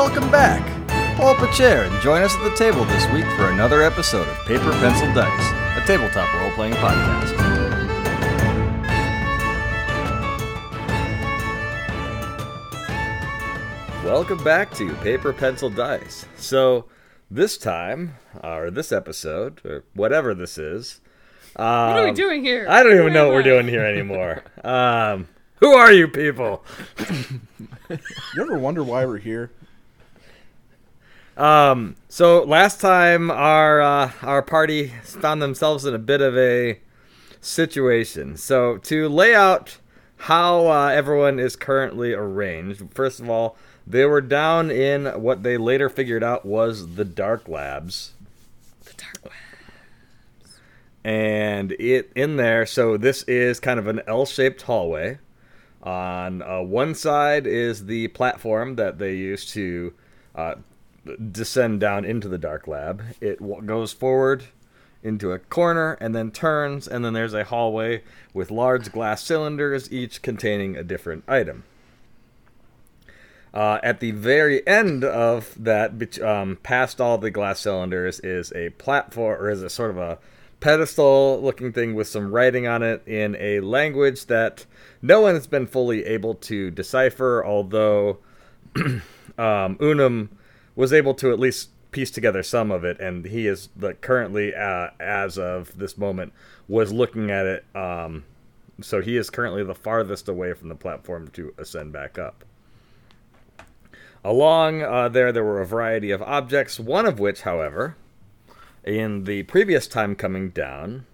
welcome back. Pull up a chair and join us at the table this week for another episode of Paper Pencil Dice, a tabletop role playing podcast. Welcome back to Paper Pencil Dice. So, this time, or this episode, or whatever this is, What are we um, doing here? I don't even Where know am what we're doing here anymore. um, who are you people? You ever wonder why we're here? Um, so last time our uh, our party found themselves in a bit of a situation. So to lay out how uh, everyone is currently arranged, first of all, they were down in what they later figured out was the dark labs. The dark web. and it in there so this is kind of an l-shaped hallway on uh, one side is the platform that they use to uh, descend down into the dark lab it w- goes forward into a corner and then turns and then there's a hallway with large glass cylinders each containing a different item uh, at the very end of that, um, past all the glass cylinders, is a platform, or is a sort of a pedestal-looking thing with some writing on it in a language that no one has been fully able to decipher. Although um, Unum was able to at least piece together some of it, and he is the, currently, uh, as of this moment, was looking at it. Um, so he is currently the farthest away from the platform to ascend back up. Along uh, there, there were a variety of objects, one of which, however, in the previous time coming down,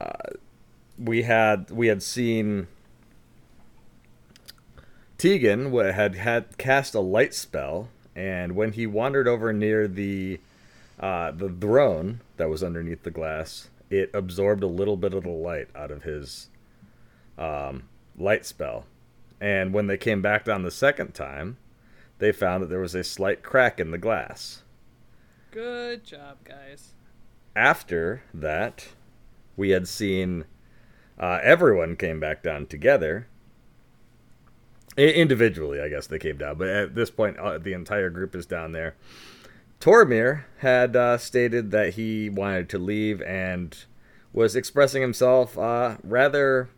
uh, we had we had seen Tegan had had cast a light spell, and when he wandered over near the uh, the throne that was underneath the glass, it absorbed a little bit of the light out of his um, light spell. And when they came back down the second time, they found that there was a slight crack in the glass. Good job, guys. After that, we had seen uh, everyone came back down together. Individually, I guess they came down, but at this point, uh, the entire group is down there. Tormir had uh, stated that he wanted to leave and was expressing himself uh, rather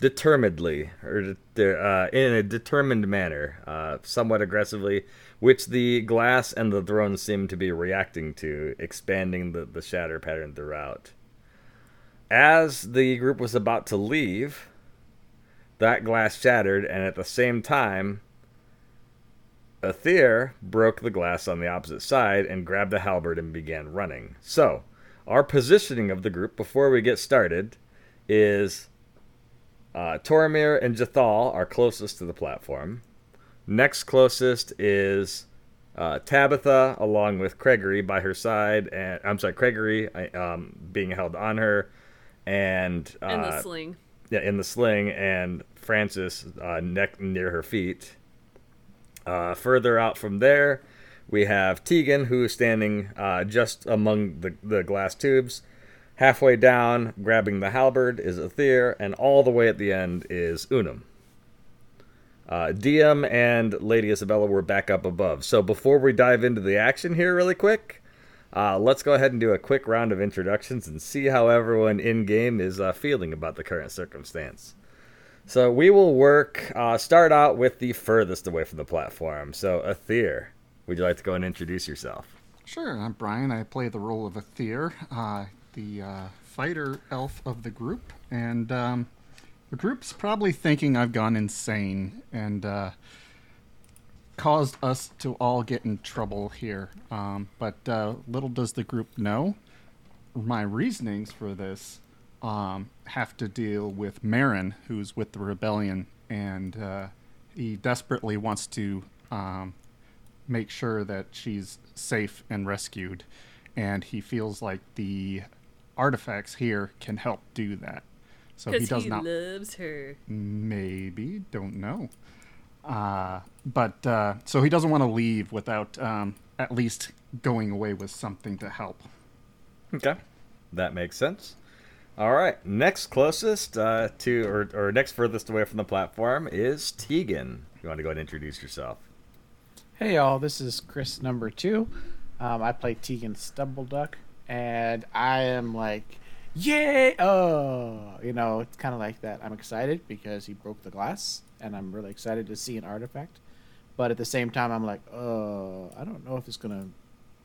determinedly, or de- uh, in a determined manner, uh, somewhat aggressively, which the glass and the throne seemed to be reacting to, expanding the, the shatter pattern throughout. As the group was about to leave, that glass shattered, and at the same time, Aether broke the glass on the opposite side and grabbed the halberd and began running. So, our positioning of the group before we get started is uh, and Jathal are closest to the platform. Next closest is uh, Tabitha, along with Gregory by her side, and I'm sorry, Gregory um, being held on her, and uh, And the sling. In the sling, and Francis uh, neck near her feet. Uh, further out from there, we have Tegan, who is standing uh, just among the, the glass tubes. Halfway down, grabbing the halberd, is Aether, and all the way at the end is Unum. Uh, Diem and Lady Isabella were back up above. So before we dive into the action here, really quick, uh, let's go ahead and do a quick round of introductions and see how everyone in game is uh, feeling about the current circumstance. So we will work. Uh, start out with the furthest away from the platform. So Aether, would you like to go and introduce yourself? Sure, I'm Brian. I play the role of Aether, uh, the uh, fighter elf of the group. And um, the group's probably thinking I've gone insane and uh, caused us to all get in trouble here. Um, but uh, little does the group know, my reasonings for this um, have to deal with Marin, who's with the rebellion, and uh, he desperately wants to um, make sure that she's safe and rescued, and he feels like the artifacts here can help do that. So he Because does he, not loves her. maybe don't know uh, but uh, so he doesn't want to leave without um, at least going away with something to help Okay, that makes sense. All right, next closest uh, to, or, or next furthest away from the platform is Tegan. You want to go ahead and introduce yourself? Hey y'all, this is Chris number two. Um, I play Tegan Stumbleduck, and I am like, yay! Oh, you know, it's kind of like that. I'm excited because he broke the glass, and I'm really excited to see an artifact. But at the same time, I'm like, oh, I don't know if it's gonna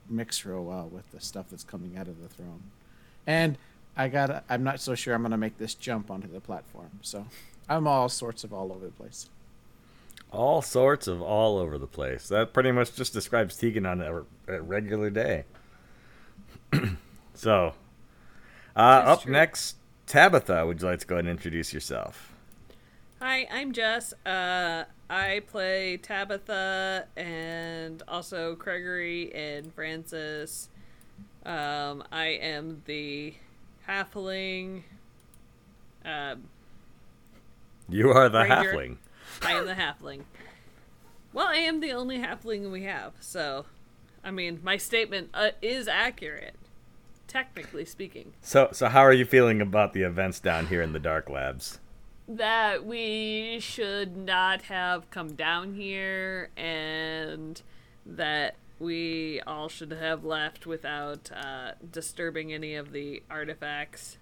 mix real well with the stuff that's coming out of the throne. And I got, I'm not so sure I'm gonna make this jump onto the platform. So I'm all sorts of all over the place. All sorts of all over the place. That pretty much just describes Tegan on a, a regular day. so, uh, up true. next, Tabitha. Would you like to go ahead and introduce yourself? Hi, I'm Jess. Uh, I play Tabitha and also Gregory and Francis. Um, I am the halfling. Um, You are the Ranger. halfling. I am the halfling. Well, I am the only halfling we have, so I mean, my statement uh, is accurate, technically speaking. So, so how are you feeling about the events down here in the Dark Labs? That we should not have come down here and that we all should have left without uh, disturbing any of the artifacts.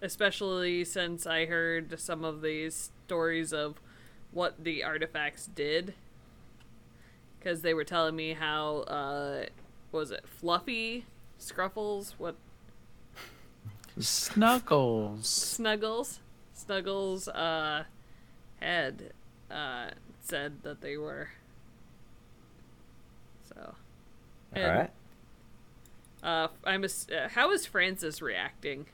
Especially since I heard some of these stories of what the artifacts did. Because they were telling me how, uh, was it Fluffy? Scruffles? What? Snuggles. Snuggles. Snuggles uh had uh said that they were so All And- right. uh I'm ass- uh, how is Francis reacting?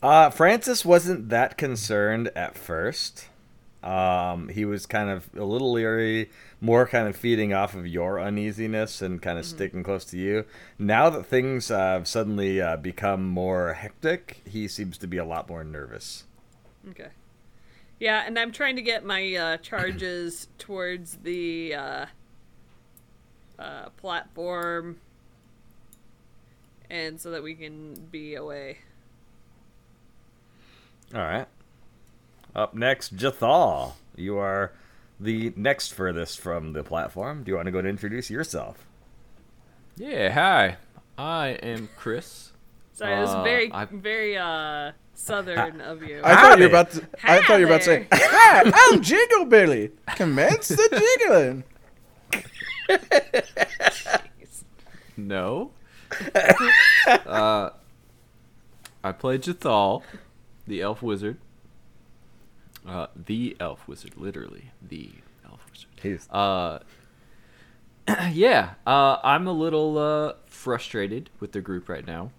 Uh, Francis wasn't that concerned at first. Um, he was kind of a little leery, more kind of feeding off of your uneasiness and kind of sticking close to you. Now that things have suddenly uh, become more hectic, he seems to be a lot more nervous. Okay. Yeah, and I'm trying to get my uh charges towards the uh uh platform and so that we can be away. All right. Up next, Jathal. You are the next furthest from the platform. Do you want to go and introduce yourself? Yeah, hi. I am Chris. Sorry, it was Uh, very I- very uh southern of you. I thought you were about to. I thought you were about to say, "Hi, I'm Jingle Billy. Commence the jiggling." No. uh, I played Jathal, the elf wizard. Uh, the elf wizard, literally the elf wizard. He's Uh, yeah, uh, I'm a little uh, frustrated with the group right now,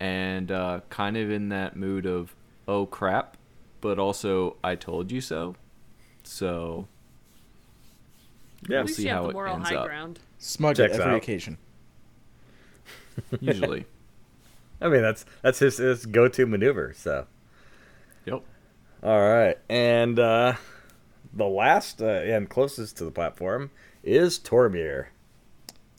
and uh, kind of in that mood of oh crap, but also I told you so. So yeah. We'll see you have how the it ends high up. ground. Smug Checks at every out. occasion. usually. I mean, that's that's his, his go-to maneuver. So. yep. All right, and uh, the last uh, and closest to the platform is Tormir.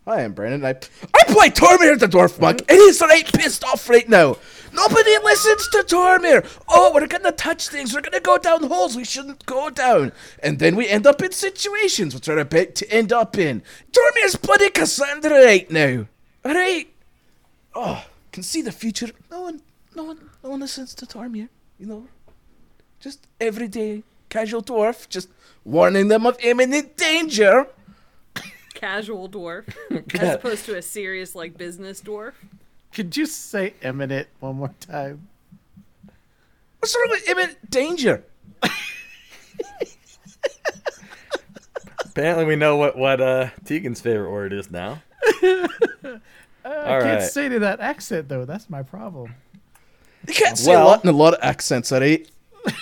Hi, I'm Brandon. I I play Tormir the Dwarf Monk, and he's right pissed off right now. Nobody listens to Tormir. Oh, we're gonna touch things. We're gonna go down holes we shouldn't go down, and then we end up in situations which are a bit to end up in. Tormir's bloody Cassandra right now. All right. Oh, can see the future. No one, no one, no one listens to Tormir. You know, just everyday casual dwarf, just warning them of imminent danger. Casual dwarf, as opposed to a serious like business dwarf. Could you say eminent one more time? What's wrong with imminent danger? Apparently, we know what what uh, Tegan's favorite word is now. I All can't say to that accent though. That's my problem. You can't say Well- a lot in a lot of accents, alright?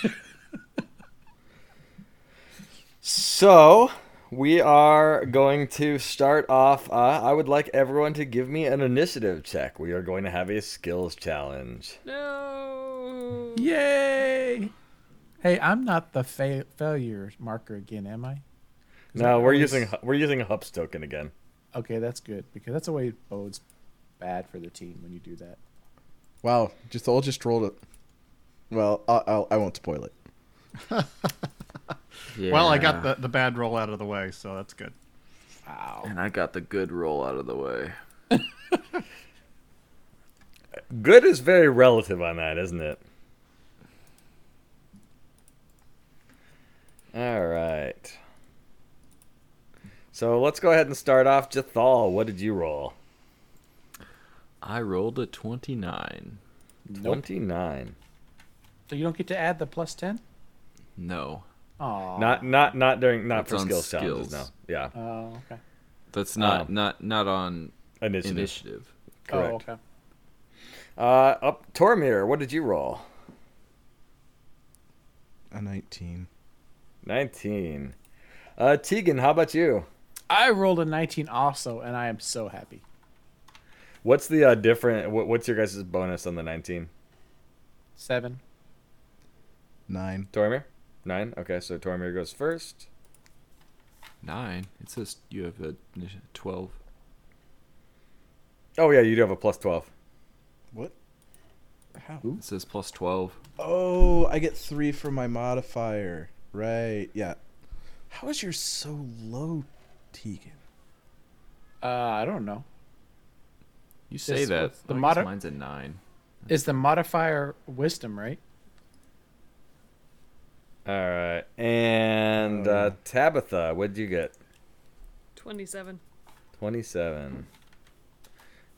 So we are going to start off. Uh, I would like everyone to give me an initiative check. We are going to have a skills challenge. No. Yay! Hey, I'm not the fa- failure marker again, am I No, we're always- using we're using a Hups token again. Okay, that's good because that's a way it bodes bad for the team when you do that. Wow, just all just rolled it. Well, I, I'll, I won't spoil it. Well, I got the, the bad roll out of the way, so that's good. Ow. And I got the good roll out of the way. Good is very relative on that, isn't it? All right. So let's go ahead and start off. Jathal, what did you roll? I rolled a 29. 29. So you don't get to add the plus ten? No. Oh. Not not not during not That's for skill skills challenges. No. Yeah. Oh, okay. That's not Um, not not on Initiative. initiative. Correct. Oh, okay. Uh, up Tormir, what did you roll? A 19. 19. Uh, Tegan, how about you? I rolled a 19 also, and I am so happy. What's the uh, different? What, what's your guys' bonus on the 19? Seven. Nine. Tormir? Nine. Okay, so Tormir goes first. Nine. It says you have a 12. Oh yeah, you do have a plus 12. What? How? It says plus 12. Oh, I get three from my modifier. Right. Yeah. How is yours so low, Tegan? Uh, I don't know. You say This that. the I guess modi- mine's a 9. Is the modifier wisdom, right? All right, and uh. Tabitha, what did you get? 27. 27.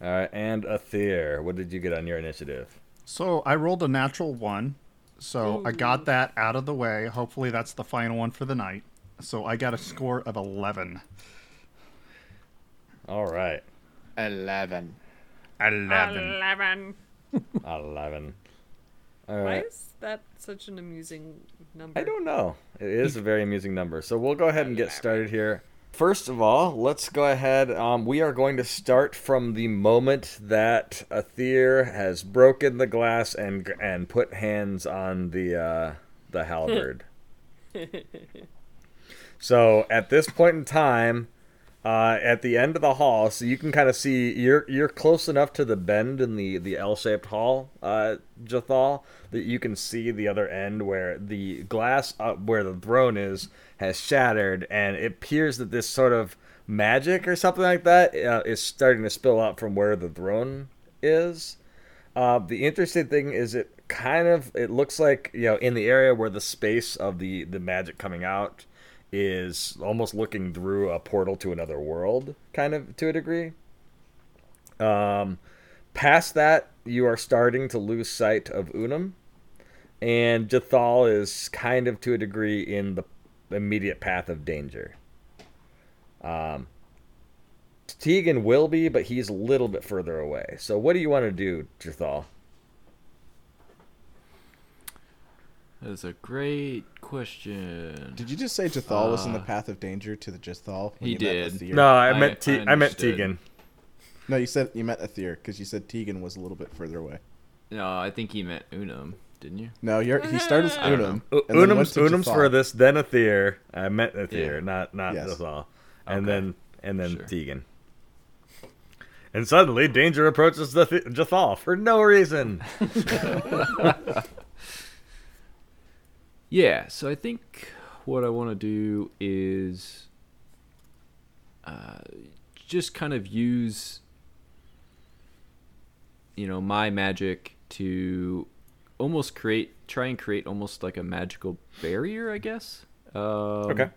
All right, and Aether, what did you get on your initiative? So I rolled a natural one. So I got that out of the way. Hopefully that's the final one for the night. So I got a score of 11. All right, 11. 11. 11. 11. All Why right. is that such an amusing number? I don't know. It is a very amusing number. So we'll go ahead and get started here. First of all, let's go ahead. Um, we are going to start from the moment that Aether has broken the glass and and put hands on the uh, the halberd. so at this point in time, uh, at the end of the hall, so you can kind of see you're you're close enough to the bend in the the L-shaped hall, uh, Jathal, that you can see the other end where the glass where the throne is has shattered, and it appears that this sort of magic or something like that uh, is starting to spill out from where the throne is. Uh, the interesting thing is it kind of it looks like you know in the area where the space of the the magic coming out is almost looking through a portal to another world, kind of to a degree. Um, past that, you are starting to lose sight of Unum, and Jathal is kind of to a degree in the immediate path of danger. Um, Tegan will be, but he's a little bit further away. So, what do you want to do, Jathal? That is a great question. Did you just say Jathal was in the Uh, path of danger to the Jathal? when he you did. Aether? No, I I- meant Te- I I, meant. Tegan. No, you said you met Aether because you said Tegan was a little bit further away. No, I think he meant Unum, didn't you? No, you're, he started as I Unum. U- and then went Unum's, to Unum's Jathal. furthest, then Aether. I meant Aether, Yeah. not not Yes. Jathal, and Okay. then and then Sure. Tegan. And suddenly, danger approaches the th- Jathal for no reason. Yeah, so I think what I want to do is uh, just kind of use, you know, my magic to almost create, try and create almost like a magical barrier, I guess. Um, okay.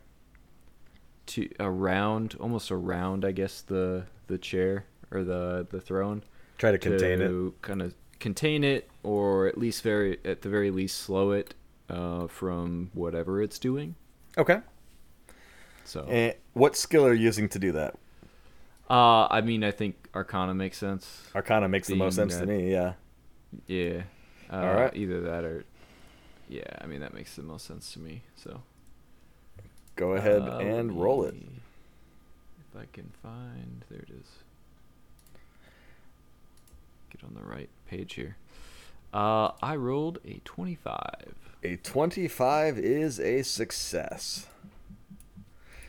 To around, almost around, I guess the the chair or the the throne Try to contain it. to kind of contain it or at least very at the very least slow it uh, from whatever it's doing Okay. so And what skill are you using to do that? uh i mean i think arcana makes sense Arcana makes the most Being sense to me. Yeah. yeah uh, All right. either that or yeah i mean that makes the most sense to me so Go ahead uh, and let roll it. if i can find there it is get on the right page here uh i rolled a 25 A 25 is a success.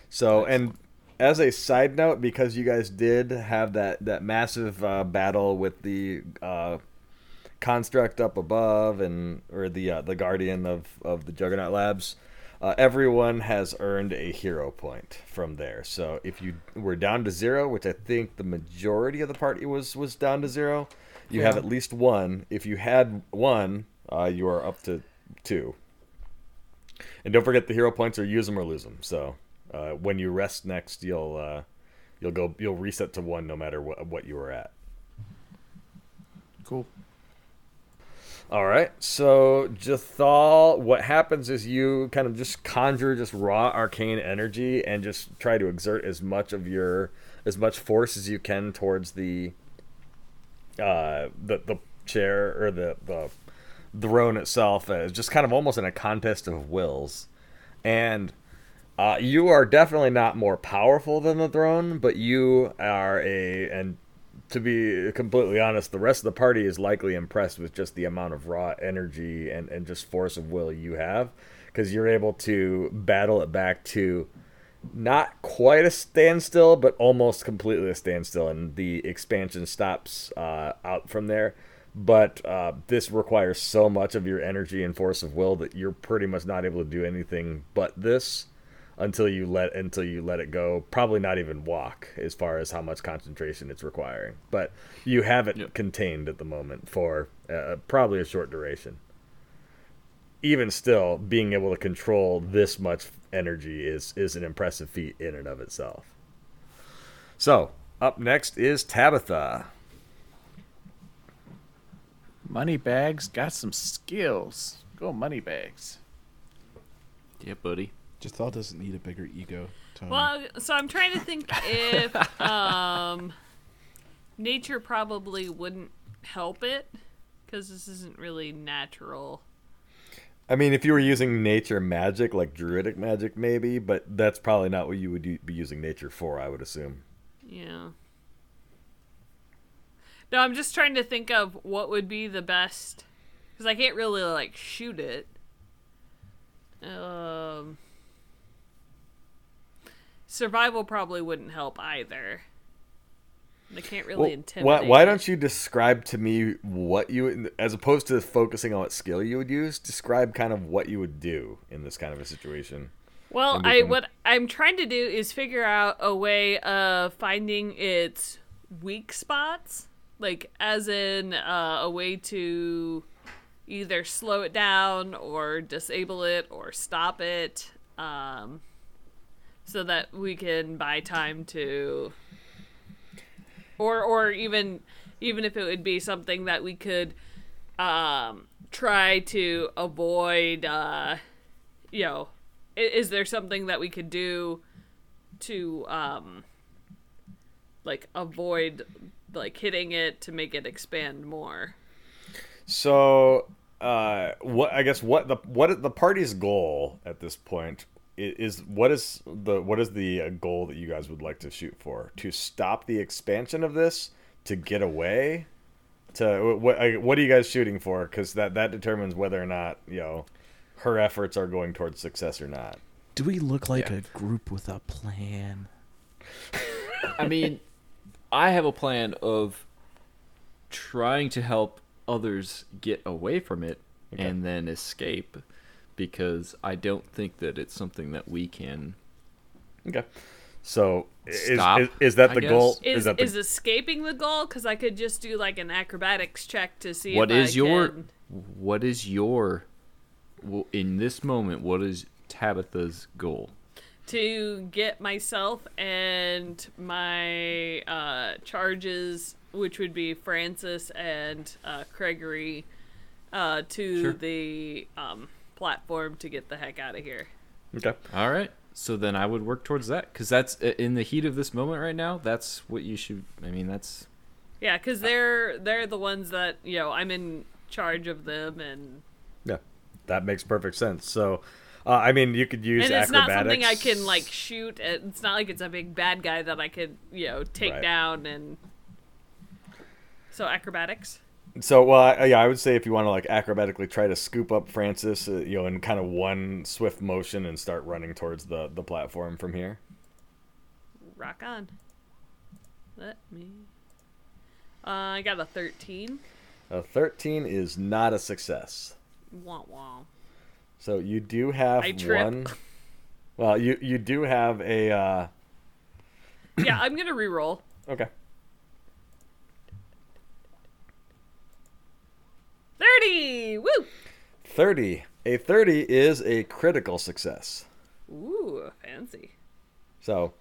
So, and as a side note, because you guys did have that, that massive uh, battle with the uh, construct up above and or the uh, the guardian of, of the Juggernaut Labs, uh, everyone has earned a hero point from there. So if you were down to zero, which I think the majority of the party was was down to zero, you have at least one. If you had one, uh, you are up to two. And don't forget the hero points are use them or lose them. So uh, when you rest next, you'll uh, you'll go you'll reset to one no matter what what you were at. Cool. All right. So Jathal, what happens is you kind of just conjure just raw arcane energy and just try to exert as much of your as much force as you can towards the uh the the chair or the the throne itself as just kind of almost in a contest of wills. And uh, you are definitely not more powerful than the throne, but you are a and to be completely honest, the rest of the party is likely impressed with just the amount of raw energy and, and just force of will you have because you're able to battle it back to not quite a standstill, but almost completely a standstill, and the expansion stops uh, out from there. But uh, this requires so much of your energy and force of will that you're pretty much not able to do anything but this until you let until you let it go. Probably not even walk as far as how much concentration it's requiring. But you have it Yep. contained at the moment for uh, probably a short duration. Even still, being able to control this much energy is is an impressive feat in and of itself. So up next is Tabitha. Moneybags got some skills. Go Moneybags. Yeah, buddy. Jathal doesn't need a bigger ego. Tony. Well, so I'm trying to think if um, nature probably wouldn't help it because this isn't really natural. I mean, if you were using nature magic, like druidic magic, maybe, but that's probably not what you would be using nature for. I would assume. Yeah. No, I'm just trying to think of what would be the best because I can't really like shoot it. Um, survival probably wouldn't help either. I can't really Well, intimidate. why, why don't you describe to me what you, as opposed to focusing on what skill you would use, describe kind of what you would do in this kind of a situation. Well, I can- what I'm trying to do is figure out a way of finding its weak spots, like as in uh, a way to either slow it down or disable it or stop it, um, so that we can buy time to, or or even even if it would be something that we could um, try to avoid. Uh, you know, is there something that we could do to um like avoid like hitting it to make it expand more So, uh, what I guess what the what the party's goal at this point i- is what is the what is the uh, goal that you guys would like to shoot for? To stop the expansion of this, to get away, to what I- what are you guys shooting for? Because that that determines whether or not you know her efforts are going towards success or not. Do we look like Yeah. a group with a plan? I mean, I have a plan of trying to help others get away from it Okay. and then escape because I don't think that it's something that we can. Okay. So is, Stop, is, is that the goal? is that the, is escaping the goal because i could just do like an acrobatics check to see What if is I your can- what is your w- in this moment what is Tabitha's goal? To get myself and my uh charges which would be francis and uh gregory uh to Sure. the um platform to get the heck out of here okay. All right. So then I would work towards that cuz that's uh, in the heat of this moment right now, that's what you should I mean, that's Yeah, because they're they're the ones that you know I'm in charge of them, and Yeah, that makes perfect sense. So, uh, I mean, you could use and it's not something I can like shoot. At. It's not like it's a big bad guy that I could you know take Right. down and. So acrobatics. So, well, I, yeah, I would say if you want to like acrobatically try to scoop up Francis, uh, you know, in kind of one swift motion and start running towards the the platform from here. Rock on. Let me. Uh, I got a thirteen. A thirteen is not a success. Wah wah. So you do have one. Well, you you do have a. Uh, yeah, I'm gonna re-roll. okay. Thirty. Woo. Thirty. A thirty is a critical success. Ooh, fancy. So,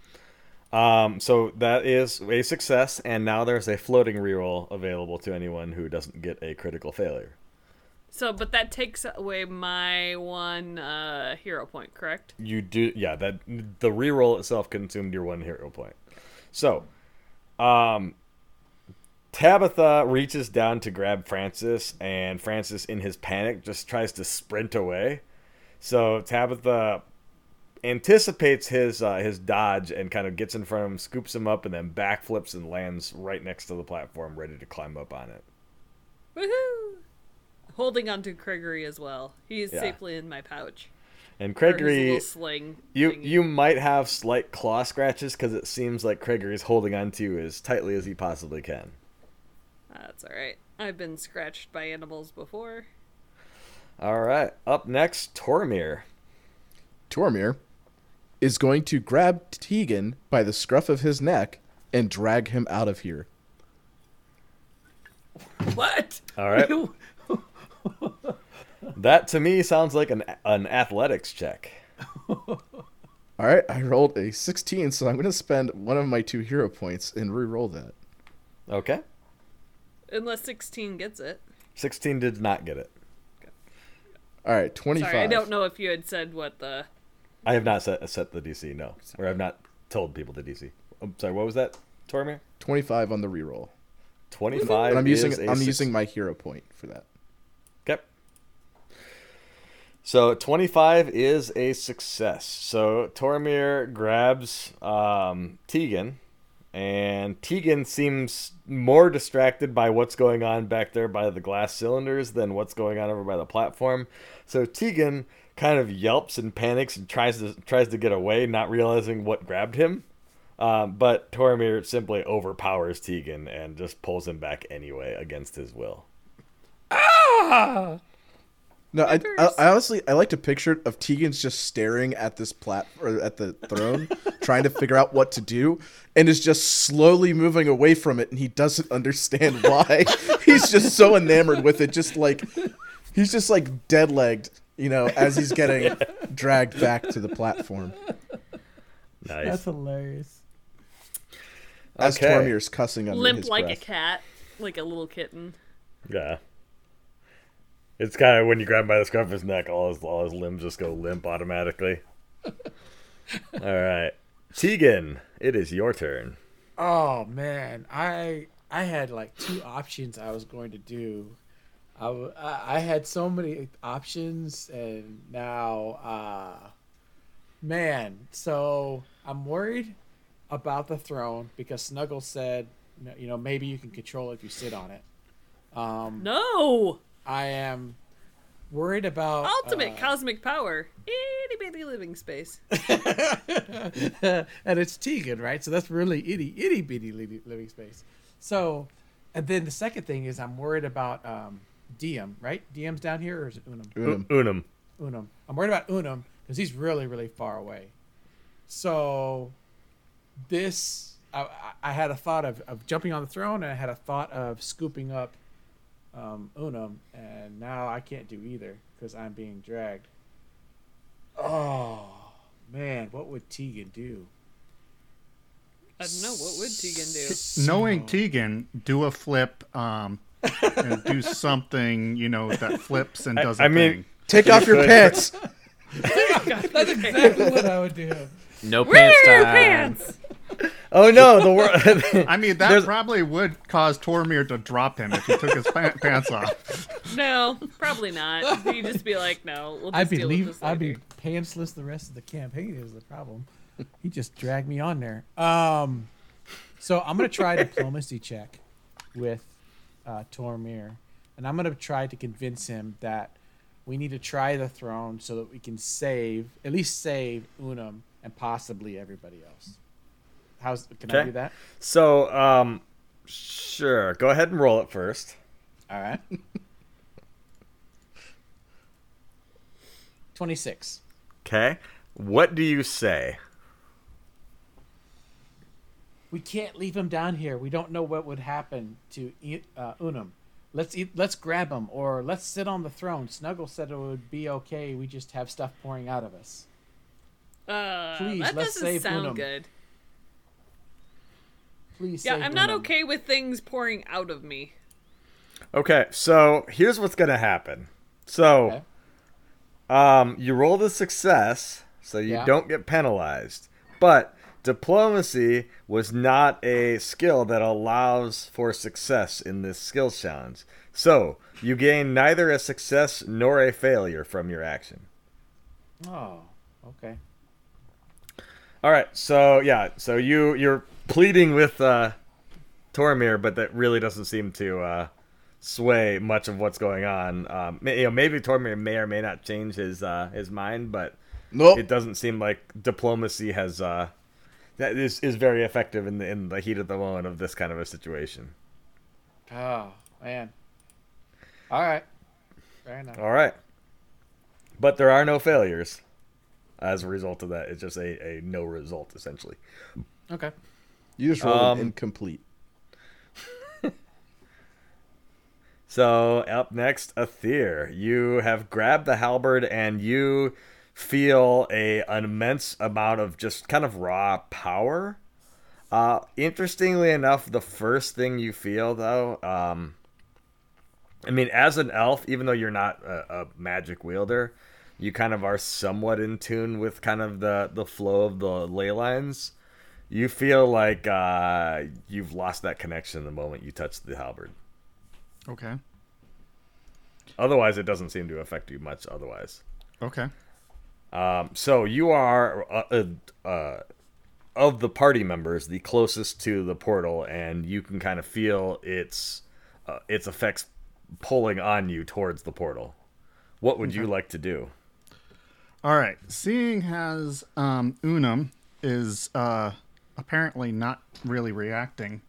um, so that is a success, and now there's a floating reroll available to anyone who doesn't get a critical failure. So, but that takes away my one uh, hero point, correct? You do, yeah. That the reroll itself consumed your one hero point. So, um, Tabitha reaches down to grab Francis, and Francis, in his panic, just tries to sprint away. So Tabitha anticipates his uh, his dodge and kind of gets in front of him, scoops him up, and then backflips and lands right next to the platform, ready to climb up on it. Woohoo! Holding onto Gregory as well. He is Yeah. safely in my pouch. And Or Gregory, sling. you thingy. you might have slight claw scratches because it seems like Gregory's holding on to you as tightly as he possibly can. That's all right. I've been scratched by animals before. All right, up next, Tormir. Tormir is going to grab Tegan by the scruff of his neck and drag him out of here. What? All right. That to me sounds like an an athletics check. All right, I rolled a 16, so I'm going to spend one of my two hero points and re-roll that. Okay. Unless 16 gets it. 16 did not get it. All right, 25. Sorry, I don't know if you had said what the. I have not set set the DC, no. Or I've not told people the DC. I'm sorry, what was that, Tormir? 25 on the re-roll. 25 And I'm is using a I'm suc- using my hero point for that. So 25 is a success. So Tormir grabs um, Tegan, and Tegan seems more distracted by what's going on back there by the glass cylinders than what's going on over by the platform. So Tegan kind of yelps and panics and tries to tries to get away, not realizing what grabbed him. Um, but Tormir simply overpowers Tegan and just pulls him back anyway against his will. No, I, I, I honestly I like to picture of Tegan's just staring at this plat or at the throne, trying to figure out what to do, and is just slowly moving away from it, and he doesn't understand why. he's just so enamored with it, just like he's just like dead legged, you know, as he's getting dragged back to the platform. Nice. That's hilarious. As Okay. Tormir's cussing under Limp his like breath. a cat. Like a little kitten. Yeah. It's kind of when you grab him by the scruff of his neck, all his all his limbs just go limp automatically. all right, Tegan, it is your turn. Oh man, I I had like two options I was going to do. I, I had so many options, and now, uh, man. So I'm worried about the throne because Snuggle said, you know- you know, maybe you can control it if you sit on it. Um, No! I am worried about Ultimate uh, cosmic power. Itty bitty living space. and it's Tegan, right? So that's really itty itty bitty living space. So, and then the second thing is I'm worried about um, Diem, right? Diem's down here, or is it Unum? Unum. Unum. Unum. I'm worried about Unum because he's really really far away. So, this I, I- I had a thought of, of jumping on the throne, and I had a thought of scooping up um, Unum, and now I can't do either because I'm being dragged. Oh man, what would Tegan do? I don't know. What would Tegan do? Knowing Tegan, do a flip, um, and do something you know that flips and I- does. I a mean- thing. Take off your pants. That's exactly what I would do. No Where pants are your time. pants? Oh no, the world. I mean, that There's- probably would cause Tormir to drop him if he took his pa- pants off. No, probably not. He'd just be like, no. We'll just I'd be deal leave, with this I'd be pantsless the rest of the campaign is the problem. He just dragged me on there. Um, so I'm gonna try a diplomacy check with uh, Tormir, and I'm gonna try to convince him that we need to try the throne so that we can save at least save Unum and possibly everybody else. How's can I do that? so, um, sure. Go ahead and roll it first. All right. 26. Okay. What do you say? We can't leave him down here. We don't know what would happen to I- uh, Unum. Let's eat, let's grab him, or let's sit on the throne. Snuggle said it would be okay. We just have stuff pouring out of us. Uh, Please, that let's doesn't save sound Unum. good. Please. Yeah, I'm not Unum. okay with things pouring out of me. Okay, so here's what's gonna happen. So, Okay. um, you roll the success, so you Yeah. don't get penalized. But diplomacy was not a skill that allows for success in this skills challenge. So you gain neither a success nor a failure from your action. Oh, okay. All right, so yeah, so you you're pleading with uh, Tormir, but that really doesn't seem to uh, sway much of what's going on. Um, you know, maybe Tormir may or may not change his uh, his mind, but Nope. it doesn't seem like diplomacy has uh, that is is very effective in the in the heat of the moment of this kind of a situation. Oh man. All right. Fair enough. All right, but there are no failures as a result of that. It's just a, a no result essentially. Okay. You just rolled Um, incomplete. So up next, Aether. You have grabbed the halberd and you feel a an immense amount of just kind of raw power. Uh, interestingly enough, the first thing you feel though, um, I mean, as an elf, even though you're not a, a magic wielder, you kind of are somewhat in tune with kind of the the flow of the ley lines. You feel like uh, you've lost that connection the moment you touch the halberd. Okay. Otherwise, it doesn't seem to affect you much. Otherwise, Okay. um, so you are uh, uh, uh, of the party members the closest to the portal, and you can kind of feel its uh, its effects pulling on you towards the portal. What would you like to do? All right. Seeing as um, Unum is uh, apparently not really reacting,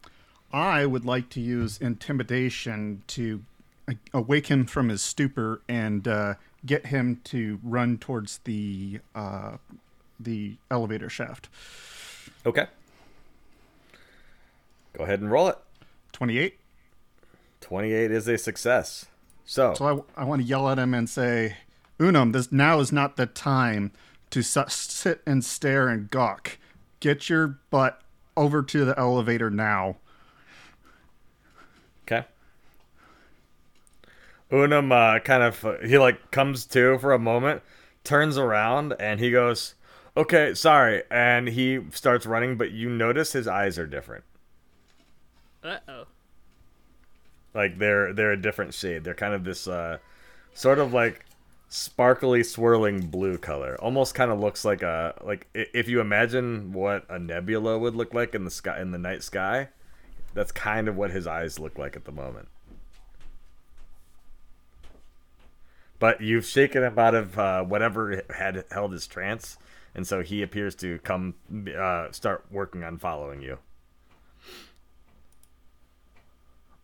I would like to use intimidation to a- awake him from his stupor and uh, get him to run towards the uh, the elevator shaft. Okay, go ahead and roll it. Twenty-eight. Twenty-eight is a success. So, So I, I want to yell at him and say, Unum, this now is not the time to sit and stare and gawk. Get your butt over to the elevator now. Okay. Unum uh, kind of uh, he like comes to for a moment, turns around, and he goes, "Okay, sorry," and he starts running. But you notice his eyes are different. Uh oh. Like they're they're a different shade. They're kind of this uh, sort of like sparkly, swirling blue color. Almost kind of looks like a like if you imagine what a nebula would look like in the sky in the night sky. That's kind of what his eyes look like at the moment. But you've shaken him out of uh, whatever had held his trance, and so he appears to come uh, start working on following you.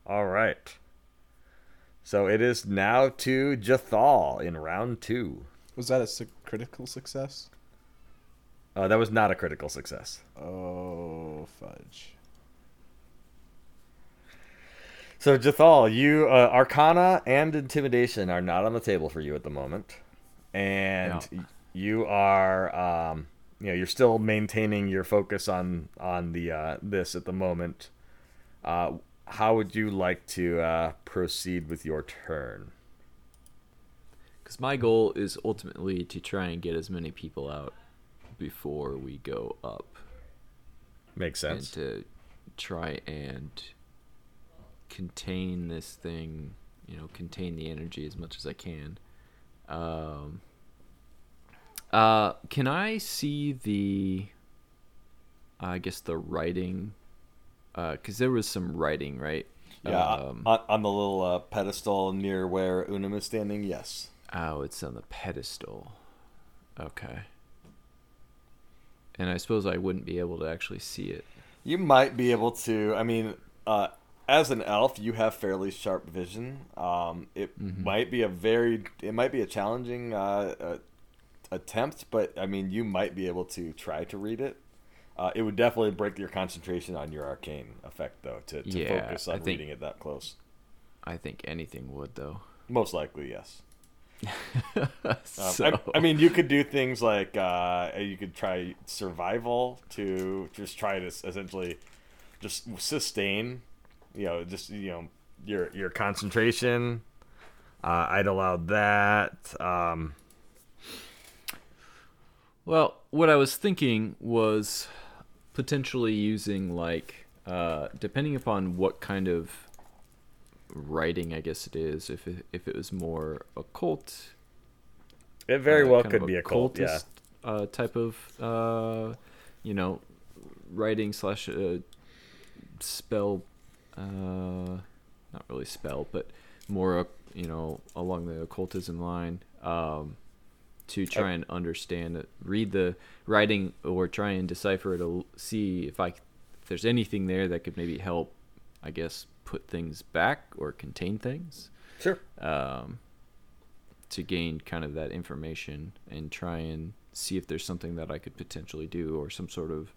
All right. So it is now to Jathal in round two. Was that a su- critical success? Uh, that was not a critical success. Oh, fudge. So Jathal, you uh, Arcana and Intimidation are not on the table for you at the moment, and Yeah. y- you are, um, you know, you're still maintaining your focus on on the uh, this at the moment. Uh, how would you like to uh, proceed with your turn? Because my goal is ultimately to try and get as many people out before we go up, Makes and sense. to try and contain this thing. You know, contain the energy as much as I can. Um. Uh, can I see the? I guess the writing. Uh, because there was some writing, right? Um, on, on the little uh, pedestal near where Unum is standing. Yes. Oh, it's on the pedestal. Okay. And I suppose I wouldn't be able to actually see it. You might be able to. I mean, uh, as an elf, you have fairly sharp vision. Um, it might be a very, it might be a challenging uh, uh, attempt, but I mean, you might be able to try to read it. Uh, it would definitely break your concentration on your arcane effect, though, to, to Yeah, focus on think- reading it that close. I think anything would though. Most likely, yes. Um, so, I, I mean, you could do things like uh, you could try survival to just try to essentially just sustain, you know, just you know your your concentration. Uh, I'd allow that. Um, well, what I was thinking was potentially using like, uh, depending upon what kind of writing, I guess it is. If it, if it was more occult, it very uh, well could be a yeah. occultist, uh, type of uh, you know writing slash uh, spell uh, not really spell but more you know along the occultism line um, to try and understand it read the writing or try and decipher it to see if I if there's anything there that could maybe help I guess put things back or contain things Sure. um, to gain kind of that information and try and see if there's something that I could potentially do or some sort of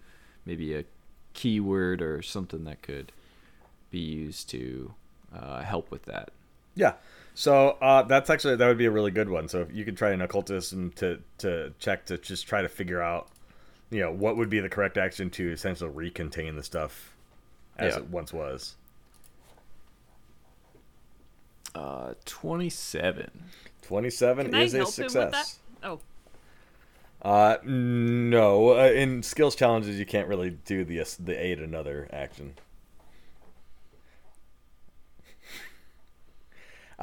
maybe a keyword or something that could be used to uh, help with that. Yeah. So uh, that's actually that would be a really good one. So if you could try an occultism to to check to just try to figure out, you know, what would be the correct action to essentially recontain the stuff as Yeah. it once was. Uh, 27. Twenty-seven Can I is a help him with that? success. Oh, Uh, no. Uh, in skills challenges, you can't really do the the aid another action.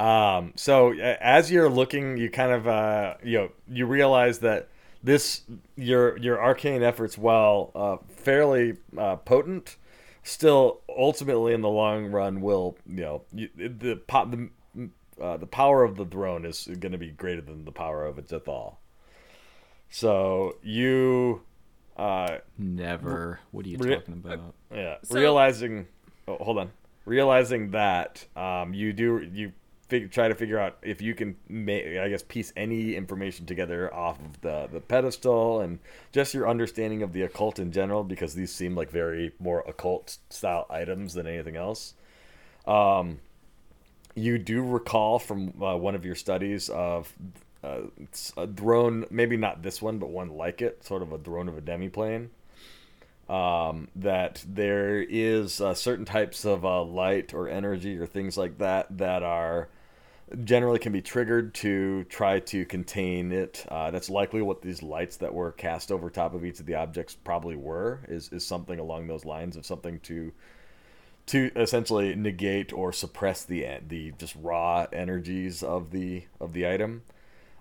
Um, so uh, as you're looking, you kind of uh, you know you realize that this your your arcane efforts, while uh, fairly uh, potent, still ultimately in the long run will you know you, the po- the uh, the power of the throne is going to be greater than the power of its Ithal. So you, uh, Never. What are you Re- talking about? yeah, So- realizing. Oh, hold on. Realizing that, um, you do you fig- try to figure out if you can, ma- I guess, piece any information together off of the the pedestal and just your understanding of the occult in general, because these seem like very more occult style items than anything else. Um, you do recall from uh, one of your studies of uh, a drone, maybe not this one, but one like it, sort of a drone of a demiplane. Um, that there is uh, certain types of uh, light or energy or things like that that are generally can be triggered to try to contain it. Uh, that's likely what these lights that were cast over top of each of the objects probably were. Is is something along those lines of something to to essentially negate or suppress the the just raw energies of the of the item.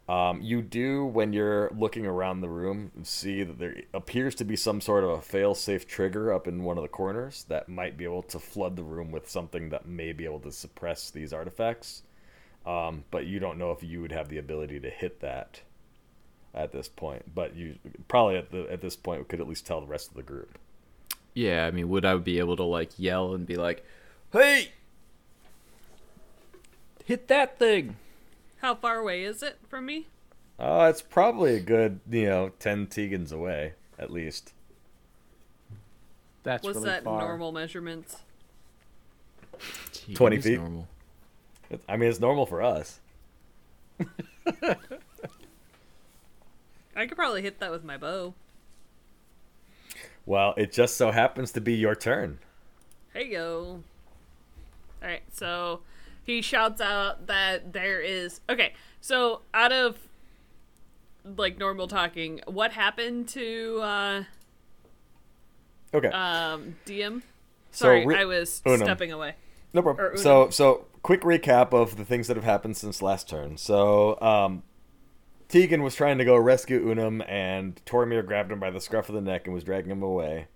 Um, you do when you're looking around the room see that there appears to be some sort of a fail-safe trigger up in one of the corners that might be able to flood the room with something that may be able to suppress these artifacts. Um, but you don't know if you would have the ability to hit that at this point. But you probably at the at this point could at least tell the rest of the group. Yeah, I mean, would I be able to like yell and be like, "Hey, hit that thing"? how far away is it from me? Uh, it's probably a good, you know, 10 Tegans away, at least. That's What's really that far. normal measurements? Gee, 20 feet? Normal. I mean, it's normal for us. I could probably hit that with my bow. Well, it just so happens to be your turn. Hey yo. Alright, so he shouts out that there is okay, so out of like normal talking, what happened to uh Okay. um DM? So Sorry, re- I was Unum. stepping away. No problem. So, so quick recap of the things that have happened since last turn. So, um, Tegan was trying to go rescue Unum, and Tormir grabbed him by the scruff of the neck and was dragging him away.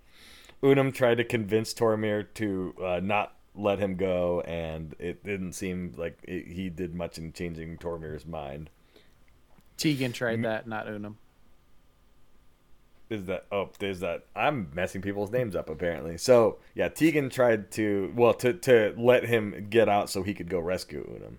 Unum tried to convince Tormir to uh, not let him go, and it didn't seem like it, he did much in changing Tormir's mind. Tegan tried that, not Unum. Is that oh? There's that. I'm messing people's names up apparently. So yeah, Tegan tried to well to to let him get out so he could go rescue Unum.